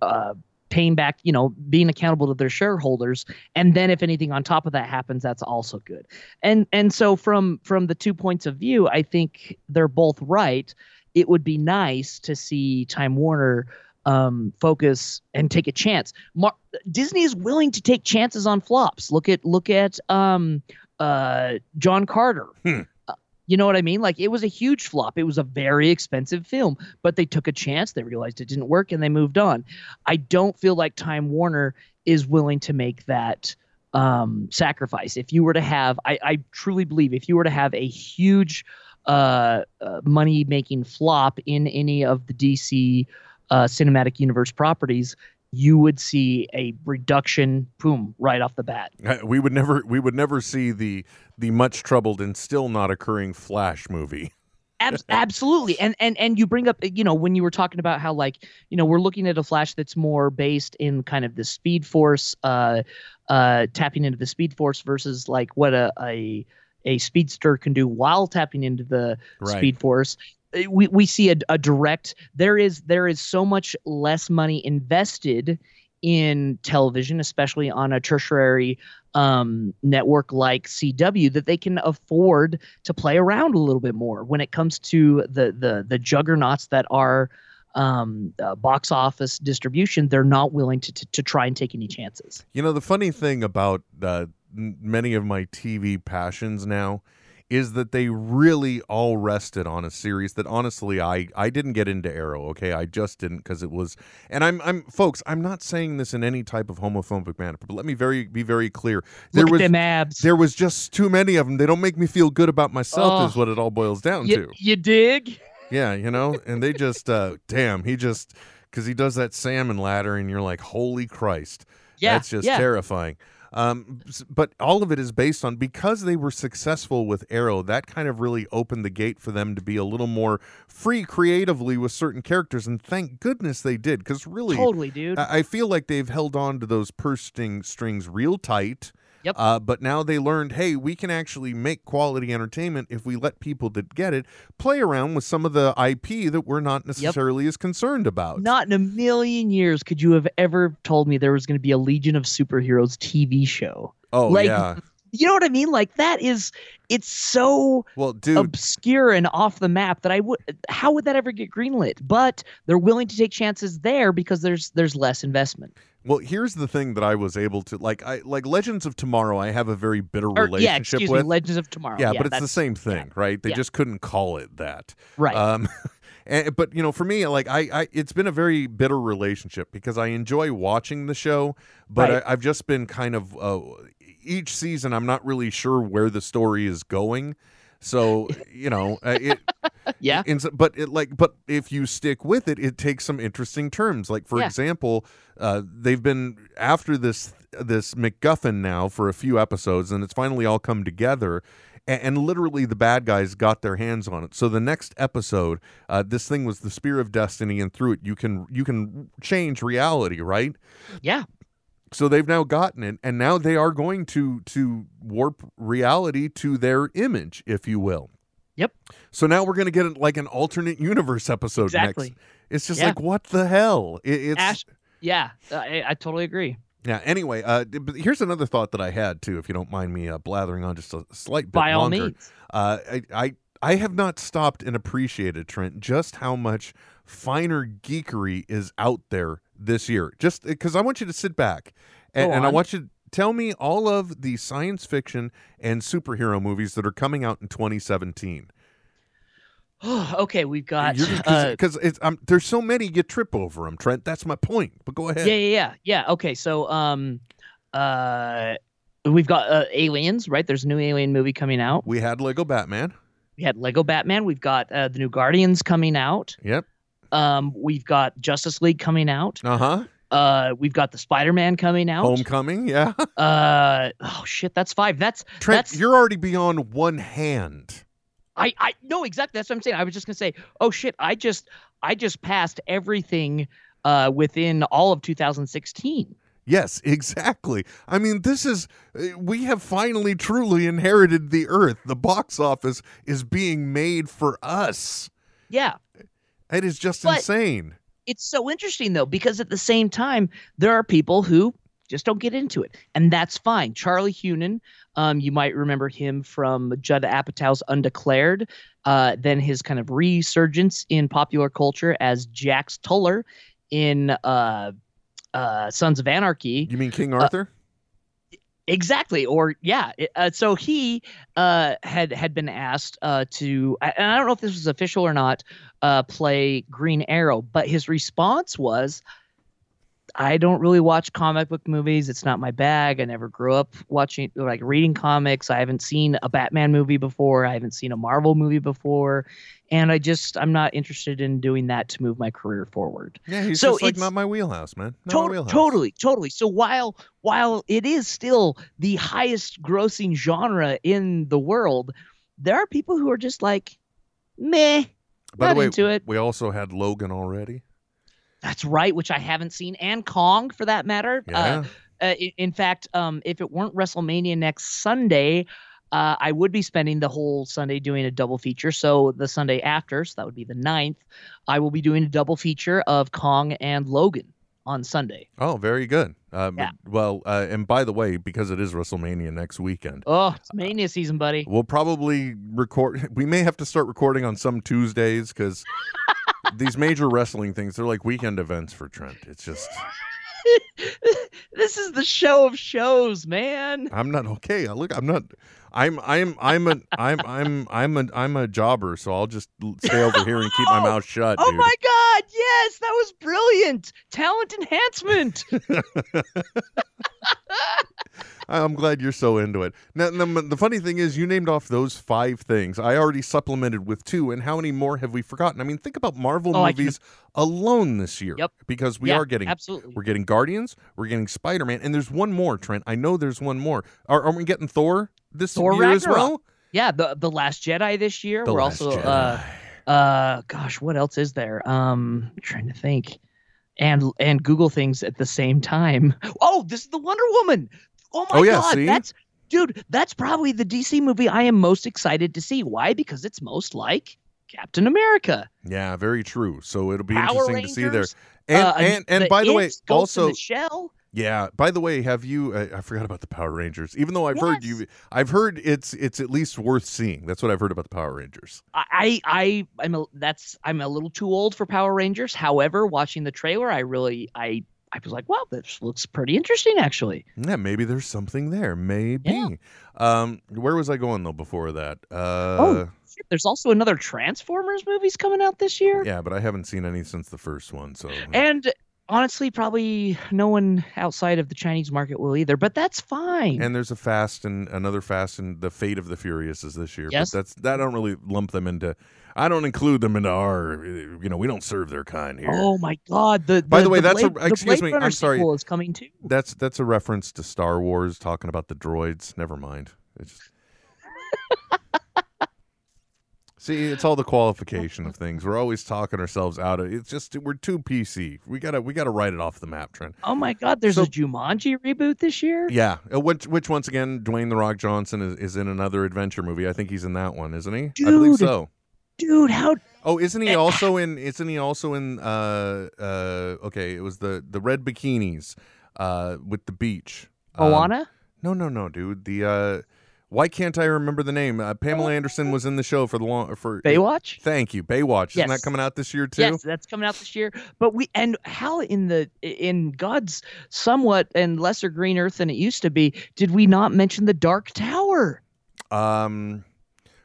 uh, paying back you know being accountable to their shareholders. And then if anything on top of that happens that's also good. And and so from from the two points of view i think they're both right it would be nice to see time warner um, focus and take a chance. Mar- Disney is willing to take chances on flops. Look at look at um, uh, John Carter. Hmm. Uh, you know what I mean? Like it was a huge flop. It was a very expensive film, but they took a chance. They realized it didn't work and they moved on. I don't feel like Time Warner is willing to make that um, sacrifice. If you were to have, I, I truly believe, if you were to have a huge uh, uh, money making flop in any of the DC uh, cinematic universe properties, you would see a reduction, boom, right off the bat. Uh, We would never we would never see the the much troubled and still not occurring Flash movie. Ab- absolutely, and and and you bring up, you know, when you were talking about how like, you know, we're looking at a Flash that's more based in kind of the Speed Force, uh, uh, tapping into the Speed Force versus like what a a a speedster can do while tapping into the Right. Speed Force. Uh, We we see a, a direct. There is there is so much less money invested in television, especially on a tertiary um, network like CW, that they can afford to play around a little bit more when it comes to the the the juggernauts that are um, uh, box office distribution. They're not willing to, to to try and take any chances. You know, the funny thing about uh, n- many of my TV passions now is that they really all rested on a series that honestly I I didn't get into Arrow, okay? I just didn't cuz it was and I'm I'm folks, I'm not saying this in any type of homophobic manner, but let me very be very clear. There Look was them abs. there was just too many of them. They don't make me feel good about myself Oh. is what it all boils down you, to. you dig? Yeah, you know, and they just uh damn, he just cuz he does that salmon ladder and you're like, "Holy Christ." Yeah, That's just yeah. terrifying. Um, but all of it is based on because they were successful with Arrow. That kind of really opened the gate for them to be a little more free creatively with certain characters, and thank goodness they did. Because really, Totally, dude. I I feel like they've held on to those purse string strings real tight. Yep. Uh, but now they learned, hey, we can actually make quality entertainment if we let people that get it play around with some of the IP that we're not necessarily as concerned about. Not in a million years could you have ever told me there was going to be a Legion of Superheroes TV show. oh like, yeah. You know what I mean? Like that is it's so Well, dude, obscure and off the map that I would how would that ever get greenlit? But they're willing to take chances there because there's there's less investment. Well, here's the thing that I was able to like. I like Legends of Tomorrow. I have a very bitter Or, relationship yeah, excuse with. me, Legends of Tomorrow. yeah, but it's the same thing, right? They yeah. just couldn't call it that, Right. Um, and, but you know, for me, like I, I, it's been a very bitter relationship because I enjoy watching the show, but Right. I, I've just been kind of uh, each season. I'm not really sure where the story is going. So you know, uh, it, yeah. in, but it like but if you stick with it it takes some interesting terms like for Yeah. example uh, they've been after this this MacGuffin now for a few episodes and it's finally all come together and, and literally the bad guys got their hands on it so the next episode uh, this thing was the spear of destiny and through it you can you can change reality right Yeah. So they've now gotten it and now they are going to to warp reality to their image if you will Yep. so now we're going to get like an alternate universe episode Exactly. next. It's just Yeah. like what the hell? It, it's Ash Yeah, I, I totally agree. Yeah. Anyway, uh, but here's another thought that I had too. If you don't mind me uh, blathering on just a slight bit By all means. Uh, I, I I have not stopped and appreciated Trent just how much finer geekery is out there this year. Just because I want you to sit back and, and I want you to tell me all of the science fiction and superhero movies that are coming out in 2017. Oh, okay, we've got. Because uh, um, there's so many you trip over them, Trent. That's my point. But go ahead. yeah, yeah, yeah, yeah. Okay, so um, uh, we've got uh, Aliens, right? There's a new Alien movie coming out. We had Lego Batman. We had Lego Batman. We've got uh, the new Guardians coming out. Yep. Um, we've got Justice League coming out. Uh huh. Uh, we've got the Spider Man coming out. Homecoming. Yeah. Uh, oh shit, that's five. That's Trent, that's you're already beyond one hand. I I no exactly. That's what I'm saying. I was just gonna say, oh shit, I just I just passed everything uh within all of 2016. Yes, exactly. I mean, this is uh, we have finally truly inherited the earth. The box office is being made for us. Yeah, It is just But- insane. it's so interesting though because at the same time there are people who just don't get into it and that's fine charlie hunnam um, you might remember him from judd apatow's undeclared uh, then his kind of resurgence in popular culture as jax teller in uh, uh, sons of anarchy You mean King Arthur? Exactly, or yeah. Uh, so he uh, had had been asked uh, to, and I don't know if this was official or not, uh, play Green Arrow, but his response was, "I don't really watch comic book movies. It's not my bag. I never grew up watching like reading comics. I haven't seen a Batman movie before. I haven't seen a Marvel movie before, and I just I'm not interested in doing that to move my career forward." yeah, he's so just like not my wheelhouse, man. Not my wheelhouse. totally, totally. So while while it is still the highest grossing genre in the world, there are people who are just like, meh, By the way, into it. we also had Logan already. That's right, which I haven't seen, and Kong for that matter. Yeah. Uh, uh, in, in fact, um, if it weren't WrestleMania next Sunday, uh, I would be spending the whole Sunday doing a double feature. So the Sunday after, so that would be the 9th, I will be doing a double feature of Kong and Logan on Sunday. oh, very good. Uh, Yeah. Well, uh, and by the way, because it is WrestleMania next weekend, Oh, it's Mania season, buddy. We'll probably record. We may have to start recording on some Tuesdays because these major wrestling things, they're like weekend events for Trent. It's just, this is the show of shows, man. I'm not okay. Look, I'm not. I'm I'm I'm a I'm I'm I'm a I'm a jobber, so I'll just stay over here and keep my oh, mouth shut, Oh dude. my God! Yes, that was brilliant. Talent enhancement. I'm glad you're so into it. Now, the, funny thing is, you named off those five things. I already supplemented with two, and how many more have we forgotten? I mean, think about Marvel Oh, movies alone this year. Yep. Because we Yeah, are getting absolutely. We're getting Guardians. We're getting Spider Man, and there's one more. Trent, I know there's one more. Are, are we getting Thor this Thor year as well? Yeah, the the Last Jedi this year. The We're Last also Jedi. uh uh gosh, what else is there? Um, I'm trying to think, and and Google things at the same time. Oh, this is the Wonder Woman. Oh my Oh, yeah, God, see? that's dude. That's probably the DC movie I am most excited to see. Why? Because it's most like Captain America. Yeah, very true. So it'll be Power interesting to see there. And uh, and and by the way, It, Ghost in also the Shell. yeah. By the way, have you? Uh, I forgot about the Power Rangers. Even though I've heard you, I've heard it's it's at least worth seeing. That's what I've heard about the Power Rangers. I I I'm a, that's I'm a little too old for Power Rangers. However, watching the trailer, I really I I was like, wow, this looks pretty interesting actually. Yeah, maybe there's something there. Maybe. Yeah. Um, where was I going though before that? Uh, Oh. Shit, There's also another Transformers movies coming out this year. yeah, but I haven't seen any since the first one. So And honestly, probably no one outside of the Chinese market will either, but that's fine. And there's a Fast and another Fast and the Fate of the Furious is this year. Yes. But that's that I don't really lump them into. I don't include them into our. You know, we don't serve their kind here. oh my god, the, By the way, that's a- excuse the Blade me, I'm sorry. is coming too. That's that's a reference to Star Wars talking about the droids. Never mind. It's just... See, it's all the qualification of things. We're always talking ourselves out of. It's just we're too PC. We gotta we gotta write it off the map, Trent. Oh my god, there's So- a Jumanji reboot this year. Yeah, uh, which which once again, Dwayne the Rock Johnson is, is in another adventure movie. I think he's in that one, isn't he? I believe so. Dude, how Oh, isn't he Eh, also in? Isn't he also in? Uh, uh, okay, it was the the red bikinis, uh, with the beach. Um, Moana. no, no, no, dude. The uh, why can't I remember the name? Uh, Pamela Anderson was in the show for the long for Baywatch. Thank you, Baywatch. Isn't that coming out this year too? Yes, that's coming out this year. But we and how in the in God's somewhat and lesser green earth than it used to be, did we not mention the Dark Tower? Um,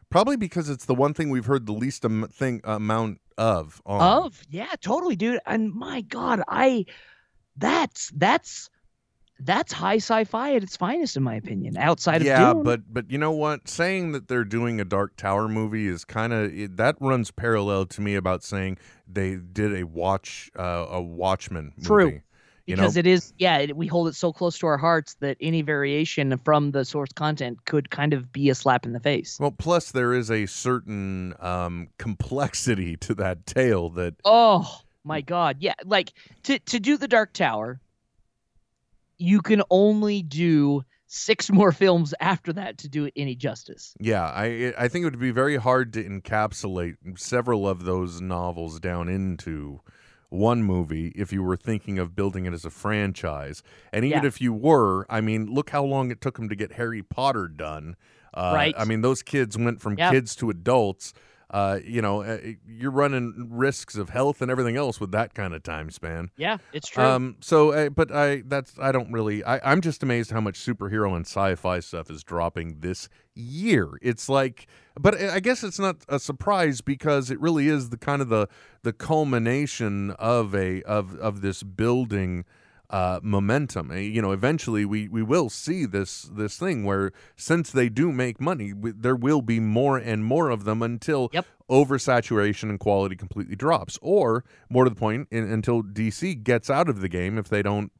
probably because it's the one thing we've heard the least am- thing amount of. On. Of yeah, totally, dude. And my God, I that's that's that's high sci-fi at its finest, in my opinion. Outside of yeah, Dune. but but you know what? Saying that they're doing a Dark Tower movie is kind of that runs parallel to me about saying they did a watch uh, a Watchmen movie. True. You know, because it is yeah it, we hold it so close to our hearts that any variation from the source content could kind of be a slap in the face well, plus there is a certain um, complexity to that tale that oh my god yeah like to to do the dark tower you can only do six more films after that to do it any justice Yeah, I I think it would be very hard to encapsulate several of those novels down into one movie if you were thinking of building it as a franchise. And even Yeah. if you were, I mean, look how long it took them to get Harry Potter done. Uh, Right. I mean, those kids went from Yep. kids to adults. Uh, you know, uh, you're running risks of health and everything else with that kind of time span. yeah it's true Um, so, uh, but I that's I don't really. I, I'm just amazed how much superhero and sci-fi stuff is dropping this year. It's like, but I guess it's not a surprise because it really is the kind of the the culmination of a of of this building. Uh, momentum. You know, eventually we we will see this this thing where since they do make money, w- there will be more and more of them until Yep. oversaturation and quality completely drops, or more to the point, in, until DC gets out of the game if they don't,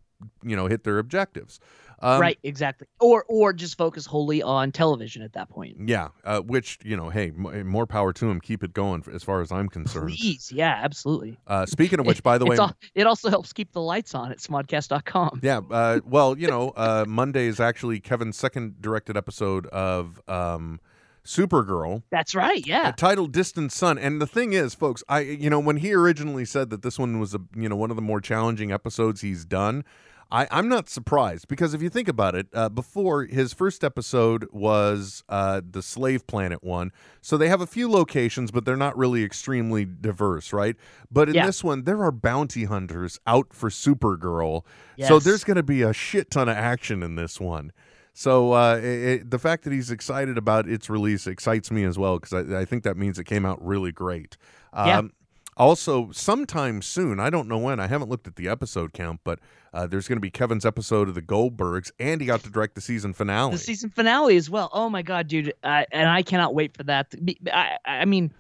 you know, hit their objectives. Um, right exactly or or just focus wholly on television at that point Yeah. Uh, which you know, hey, m- more power to him. Keep it going, as far as I'm concerned. please yeah absolutely Uh, speaking of which, by the way, It's al- it also helps keep the lights on at smodcast.com Yeah, uh, well, you know, uh, Monday is actually Kevin's second directed episode of um, Supergirl, that's right yeah uh, titled "Distant Sun." And the thing is, folks, I you know when he originally said that this one was a you know one of the more challenging episodes he's done, I, I'm not surprised because if you think about it, uh, before his first episode was uh, the Slave Planet one, so they have a few locations, but they're not really extremely diverse, right? But in Yeah. this one, there are bounty hunters out for Supergirl, so there's going to be a shit ton of action in this one. So uh, it, it- the fact that he's excited about its release excites me as well because I, I think that means it came out really great. Yeah. Um, also, sometime soon, I don't know when, I haven't looked at the episode count, but uh, there's going to be Kevin's episode of The Goldbergs, and he got to direct the season finale. the season finale as well. Oh my god, dude! Uh, and I cannot wait for that. be- I, I mean,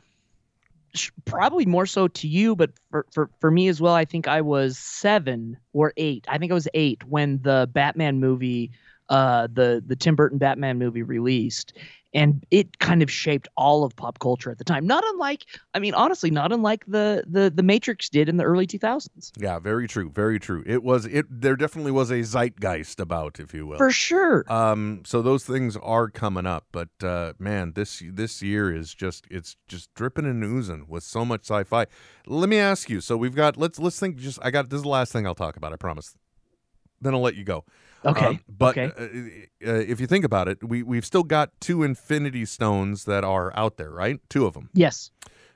probably more so to you, but for, for for me as well. I think I was seven or eight. I think I was eight when the Batman movie, uh, the the Tim Burton Batman movie released, and it kind of shaped all of pop culture at the time. Not unlike, I mean, honestly, not unlike the the the Matrix did in the early two thousands. yeah, very true, very true. It was it. There definitely was a zeitgeist about, if you will. For sure. Um, so those things are coming up, but uh, man, this this year is just it's just dripping and oozing with so much sci-fi. Let me ask you. So we've got let's let's think. Just I got this is the last thing I'll talk about. I promise. Then I'll let you go. Okay. Um, but okay. uh, uh, if you think about it, we we've still got two Infinity Stones that are out there, right? Two of them. yes.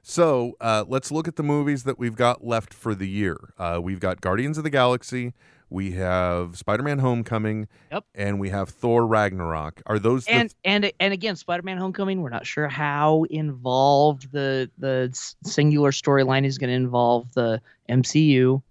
So uh, let's look at the movies that we've got left for the year. Uh, we've got Guardians of the Galaxy, we have Spider-Man: Homecoming, Yep. and we have Thor: Ragnarok. Are those the and and and again spider-man homecoming we're not sure how involved the the singular storyline is going to involve the mcu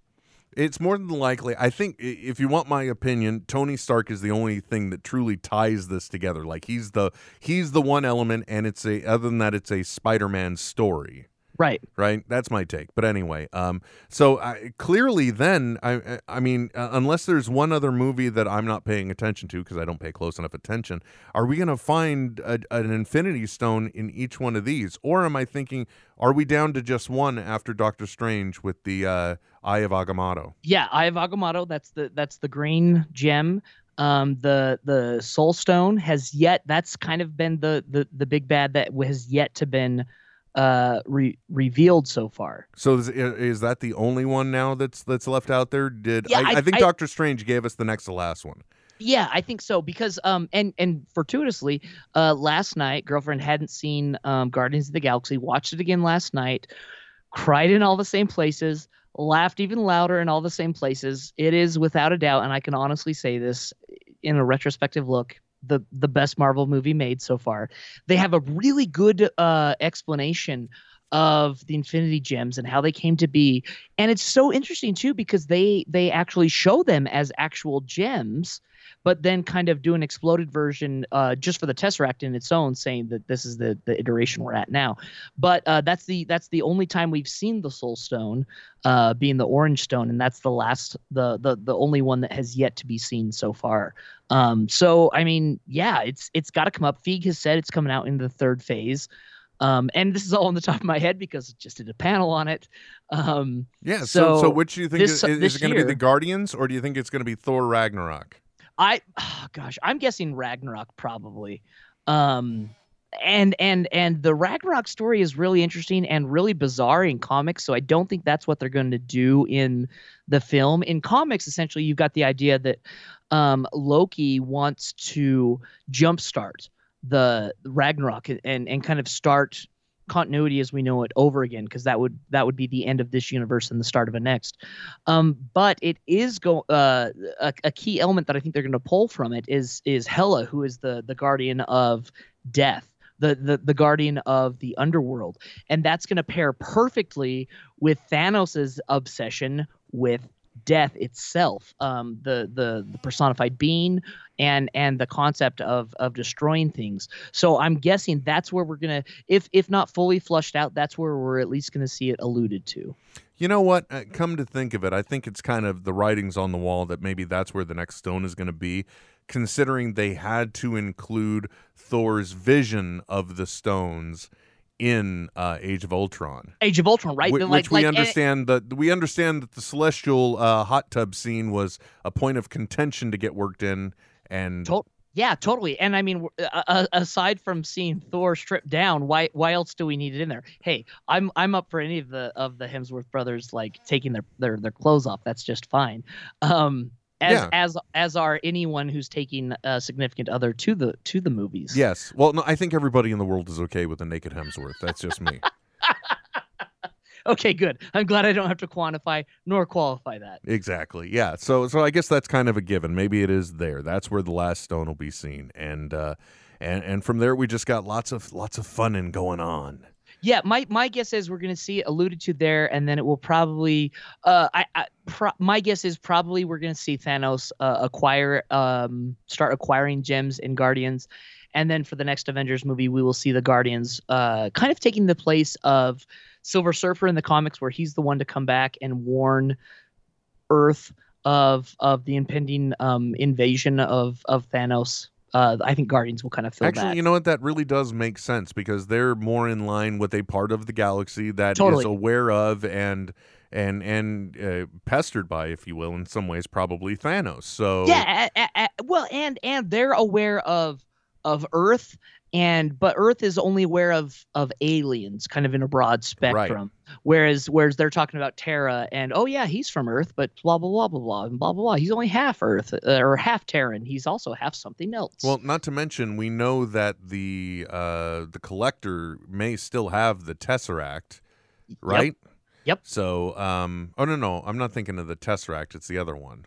It's more than likely. I think if you want my opinion, Tony Stark is the only thing that truly ties this together. Like he's the he's the one element, and it's a other than that, it's a Spider-Man story. Right. Right? That's my take. But anyway um so I, clearly then i i mean uh, unless there's one other movie that i'm not paying attention to because i don't pay close enough attention are we going to find a, an infinity stone in each one of these? Or am i thinking are we down to just one after doctor strange with the uh eye of agamotto? Yeah eye of agamotto that's the that's the green gem. Um the the soul stone has yet that's kind of been the the the big bad that has yet to been uh, re- revealed so far. So is, is that the only one now that's that's left out there? Did Yeah, I, I- I think I- Doctor Strange gave us the next to last one. Yeah, I think so because um and and fortuitously, uh last night girlfriend hadn't seen um Guardians of the Galaxy, watched it again last night, cried in all the same places, laughed even louder in all the same places. It is without a doubt and I can honestly say this in a retrospective look, the the best Marvel movie made so far. They have a really good uh explanation of the infinity gems and how they came to be. And it's so interesting too because they they actually show them as actual gems but then kind of do an exploded version uh, just for the tesseract in its own saying that this is the, the iteration we're at now. But uh, that's the that's the only time we've seen the soul stone uh, being the orange stone and that's the last the the the only one that has yet to be seen so far. Um, so i mean yeah it's it's got to come up. Feige has said it's coming out in the third phase um, and this is all on the top of my head because I just did a panel on it. Um, Yeah. So so, So, which do you think this- is, is it going to be the Guardians or do you think it's going to be Thor Ragnarok? I oh gosh, I'm guessing Ragnarok probably. Um and and and the Ragnarok story is really interesting and really bizarre in comics, so I don't think that's what they're going to do in the film. In comics, essentially you've got the idea that um Loki wants to jumpstart the Ragnarok and and kind of start continuity as we know it over again because that would that would be the end of this universe and the start of a next. Um but it is go uh a, a key element that i think they're going to pull from it is is hela who is the the guardian of death the, the the guardian of the underworld. And that's going to pair perfectly with thanos's obsession with death itself um the the, the personified being and and the concept of of destroying things so i'm guessing that's where we're gonna if if not fully flushed out that's where we're at least gonna see it alluded to You know what? Uh, come to think of it, I think it's kind of the writings on the wall that maybe that's where the next stone is going to be, considering they had to include Thor's vision of the stones in uh, Age of Ultron. age of ultron right Wh- Then, which like, we like, understand that we understand that the celestial uh, hot tub scene was a point of contention to get worked in, and To- yeah, totally. And I mean, uh, aside from seeing Thor stripped down, why why else do we need it in there? Hey, I'm I'm up for any of the of the Hemsworth brothers like taking their their their clothes off. That's just fine. Um, as Yeah. as as are anyone who's taking a significant other to the to the movies. yes, well, no, I think everybody in the world is okay with a naked Hemsworth. That's just me. Okay, good. I'm glad I don't have to quantify nor qualify that. Exactly. Yeah. So so I guess that's kind of a given. Maybe it is there. That's where the last stone will be seen. And uh and and from there we just got lots of lots of funning going on. Yeah, my my guess is we're going to see it alluded to there, and then it will probably. Uh, I, I pro- my guess is probably we're going to see Thanos uh, acquire, um, start acquiring gems in Guardians, and then for the next Avengers movie, we will see the Guardians, uh, kind of taking the place of Silver Surfer in the comics, where he's the one to come back and warn Earth of of the impending um, invasion of of Thanos. Uh, I think Guardians will kind of fill Actually, that. you know what? That really does make sense because they're more in line with a part of the galaxy that is Totally. aware of and and and uh, pestered by, if you will, in some ways, probably Thanos. So yeah a- a- a- well and and they're aware of of earth and but earth is only aware of of aliens kind of in a broad spectrum whereas whereas they're talking about terra and oh yeah he's from earth but blah blah blah blah blah and blah blah blah he's only half earth uh, or half terran he's also half something else Well, not to mention, we know that the uh, the collector may still have the tesseract, right? Yep. So, um, oh no, no, I'm not thinking of the tesseract. It's the other one.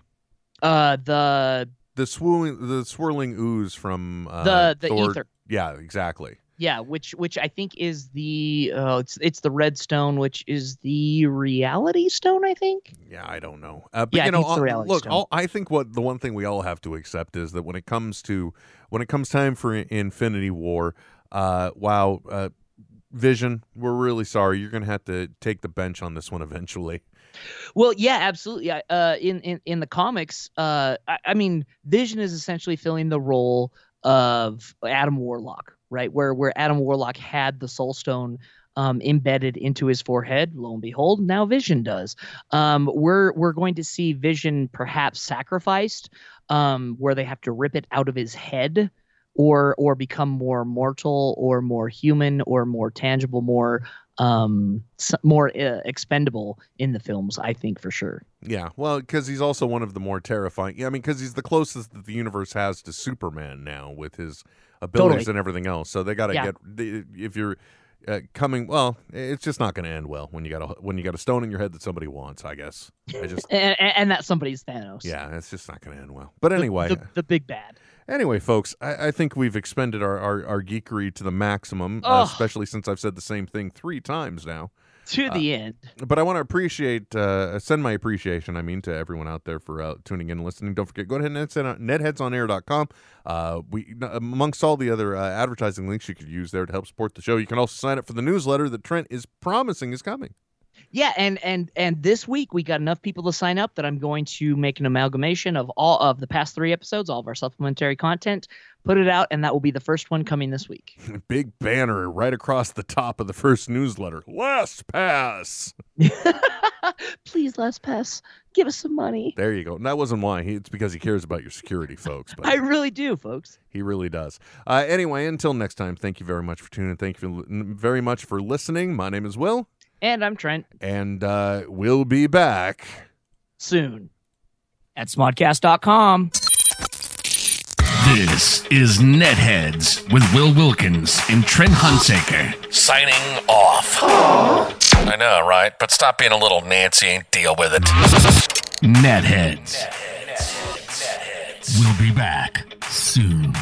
uh the The swirling, the swirling ooze from uh, the the Thor- Aether Yeah, exactly. yeah which which i think is the uh, it's it's the red stone which is the reality stone i think Yeah, I don't know. Uh, but Yeah, you know, think it's the all- reality look, all, I think what the one thing we all have to accept is that when it comes to when it comes time for Infinity War, uh, wow, uh, Vision, we're really sorry. You're gonna have to take the bench on this one eventually. Well, yeah, absolutely. Uh, in in in the comics, uh, I, I mean, Vision is essentially filling the role of Adam Warlock, right? Where where Adam Warlock had the Soul Stone um, embedded into his forehead. Lo and behold, now Vision does. Um, we're we're going to see Vision perhaps sacrificed, um, where they have to rip it out of his head. or or become more mortal or more human or more tangible, more um more uh, expendable in the films. I think for sure. Yeah, well, because he's also one of the more terrifying. Yeah, I mean, because he's the closest that the universe has to Superman now with his abilities Totally. and everything else. So they got to Yeah. get the- if you're uh, coming. Well, it's just not going to end well when you got a when you got a stone in your head that somebody wants. I guess. I just And, and, that somebody's Thanos. yeah, it's just not going to end well. But anyway, the, the big bad. Anyway, folks, I, I think we've expended our, our, our geekery to the maximum, uh, especially since I've said the same thing three times now. To the end. But I want to appreciate, uh, send my appreciation, I mean, to everyone out there for uh, tuning in and listening. Don't forget, go ahead and send out netheadsonair.com. Uh, we, amongst all the other uh, advertising links you could use there to help support the show, you can also sign up for the newsletter that Trent is promising is coming. Yeah, and and and this week we got enough people to sign up that I'm going to make an amalgamation of all of the past three episodes, all of our supplementary content, put it out, and that will be the first one coming this week. Big banner right across the top of the first newsletter. LastPass. Please, LastPass, give us some money. There you go. And that wasn't why. He, it's because he cares about your security, folks. But I really do, folks. He really does. Uh, anyway, until next time, thank you very much for tuning in. Thank you very much for listening. My name is Will, And I'm Trent. and uh, we'll be back. Soon at smodcast.com. This is Netheads with Will Wilkins and Trent Hunsaker. Signing off. I know, right? But stop being a little Nancy and deal with it. Netheads. We'll be back soon.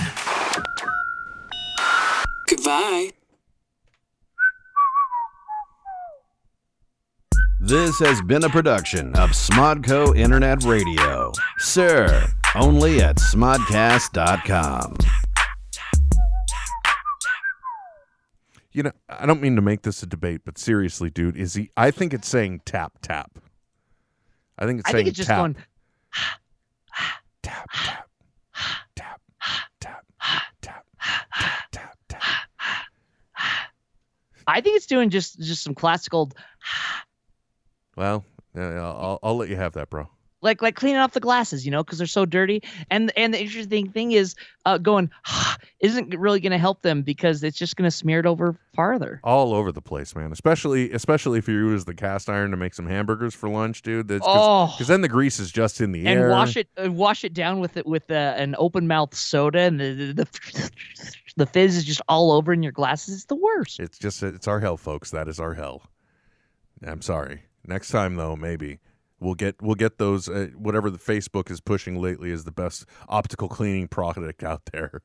Goodbye. This has been a production of Smodco Internet Radio. Sir, only at smodcast.com. You know, I don't mean to make this a debate, but seriously, dude, is he? I think it's saying tap tap. I think it's I saying think it's just tap, going tap tap tap tap tap tap tap tap. I think it's doing just just some classical Well, uh, I'll, I'll let you have that, bro. like like cleaning off the glasses, you know, because they're so dirty. And and the interesting thing is, uh, going isn't really going to help them because it's just going to smear it over farther. All over the place, man. Especially, especially if you use the cast iron to make some hamburgers for lunch, dude. That's Because Oh. then the grease is just in the And air. And wash it uh, wash it down with it with uh, an open mouth soda, and the the, the the fizz is just all over in your glasses. It's the worst. It's just it's our hell, folks. That is our hell. I'm sorry. Next time though, maybe we'll get we'll get those uh, whatever the Facebook is pushing lately is the best optical cleaning product out there.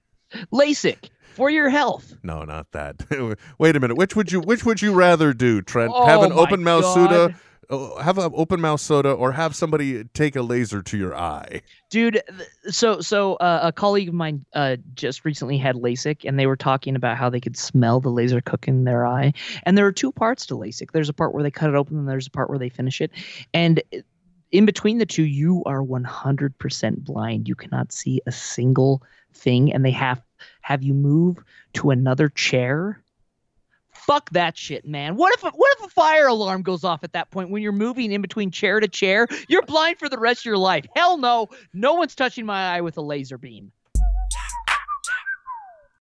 LASIK for your health. No, not that. Wait a minute. Which would you which would you rather do, Trent? Oh, have an open mouth God. Uh, have an open mouth soda, or have somebody take a laser to your eye? dude so so uh, a colleague of mine uh, just recently had lasik and they were talking about how they could smell the laser cook in their eye. And there are two parts to lasik. There's a part where they cut it open and there's a part where they finish it. And in between the two you are 100% blind. You cannot see a single thing and they have have you move to another chair Fuck that shit, man. What if a, what if a fire alarm goes off at that point when you're moving in between chair to chair? You're blind for the rest of your life. Hell no. No one's touching my eye with a laser beam.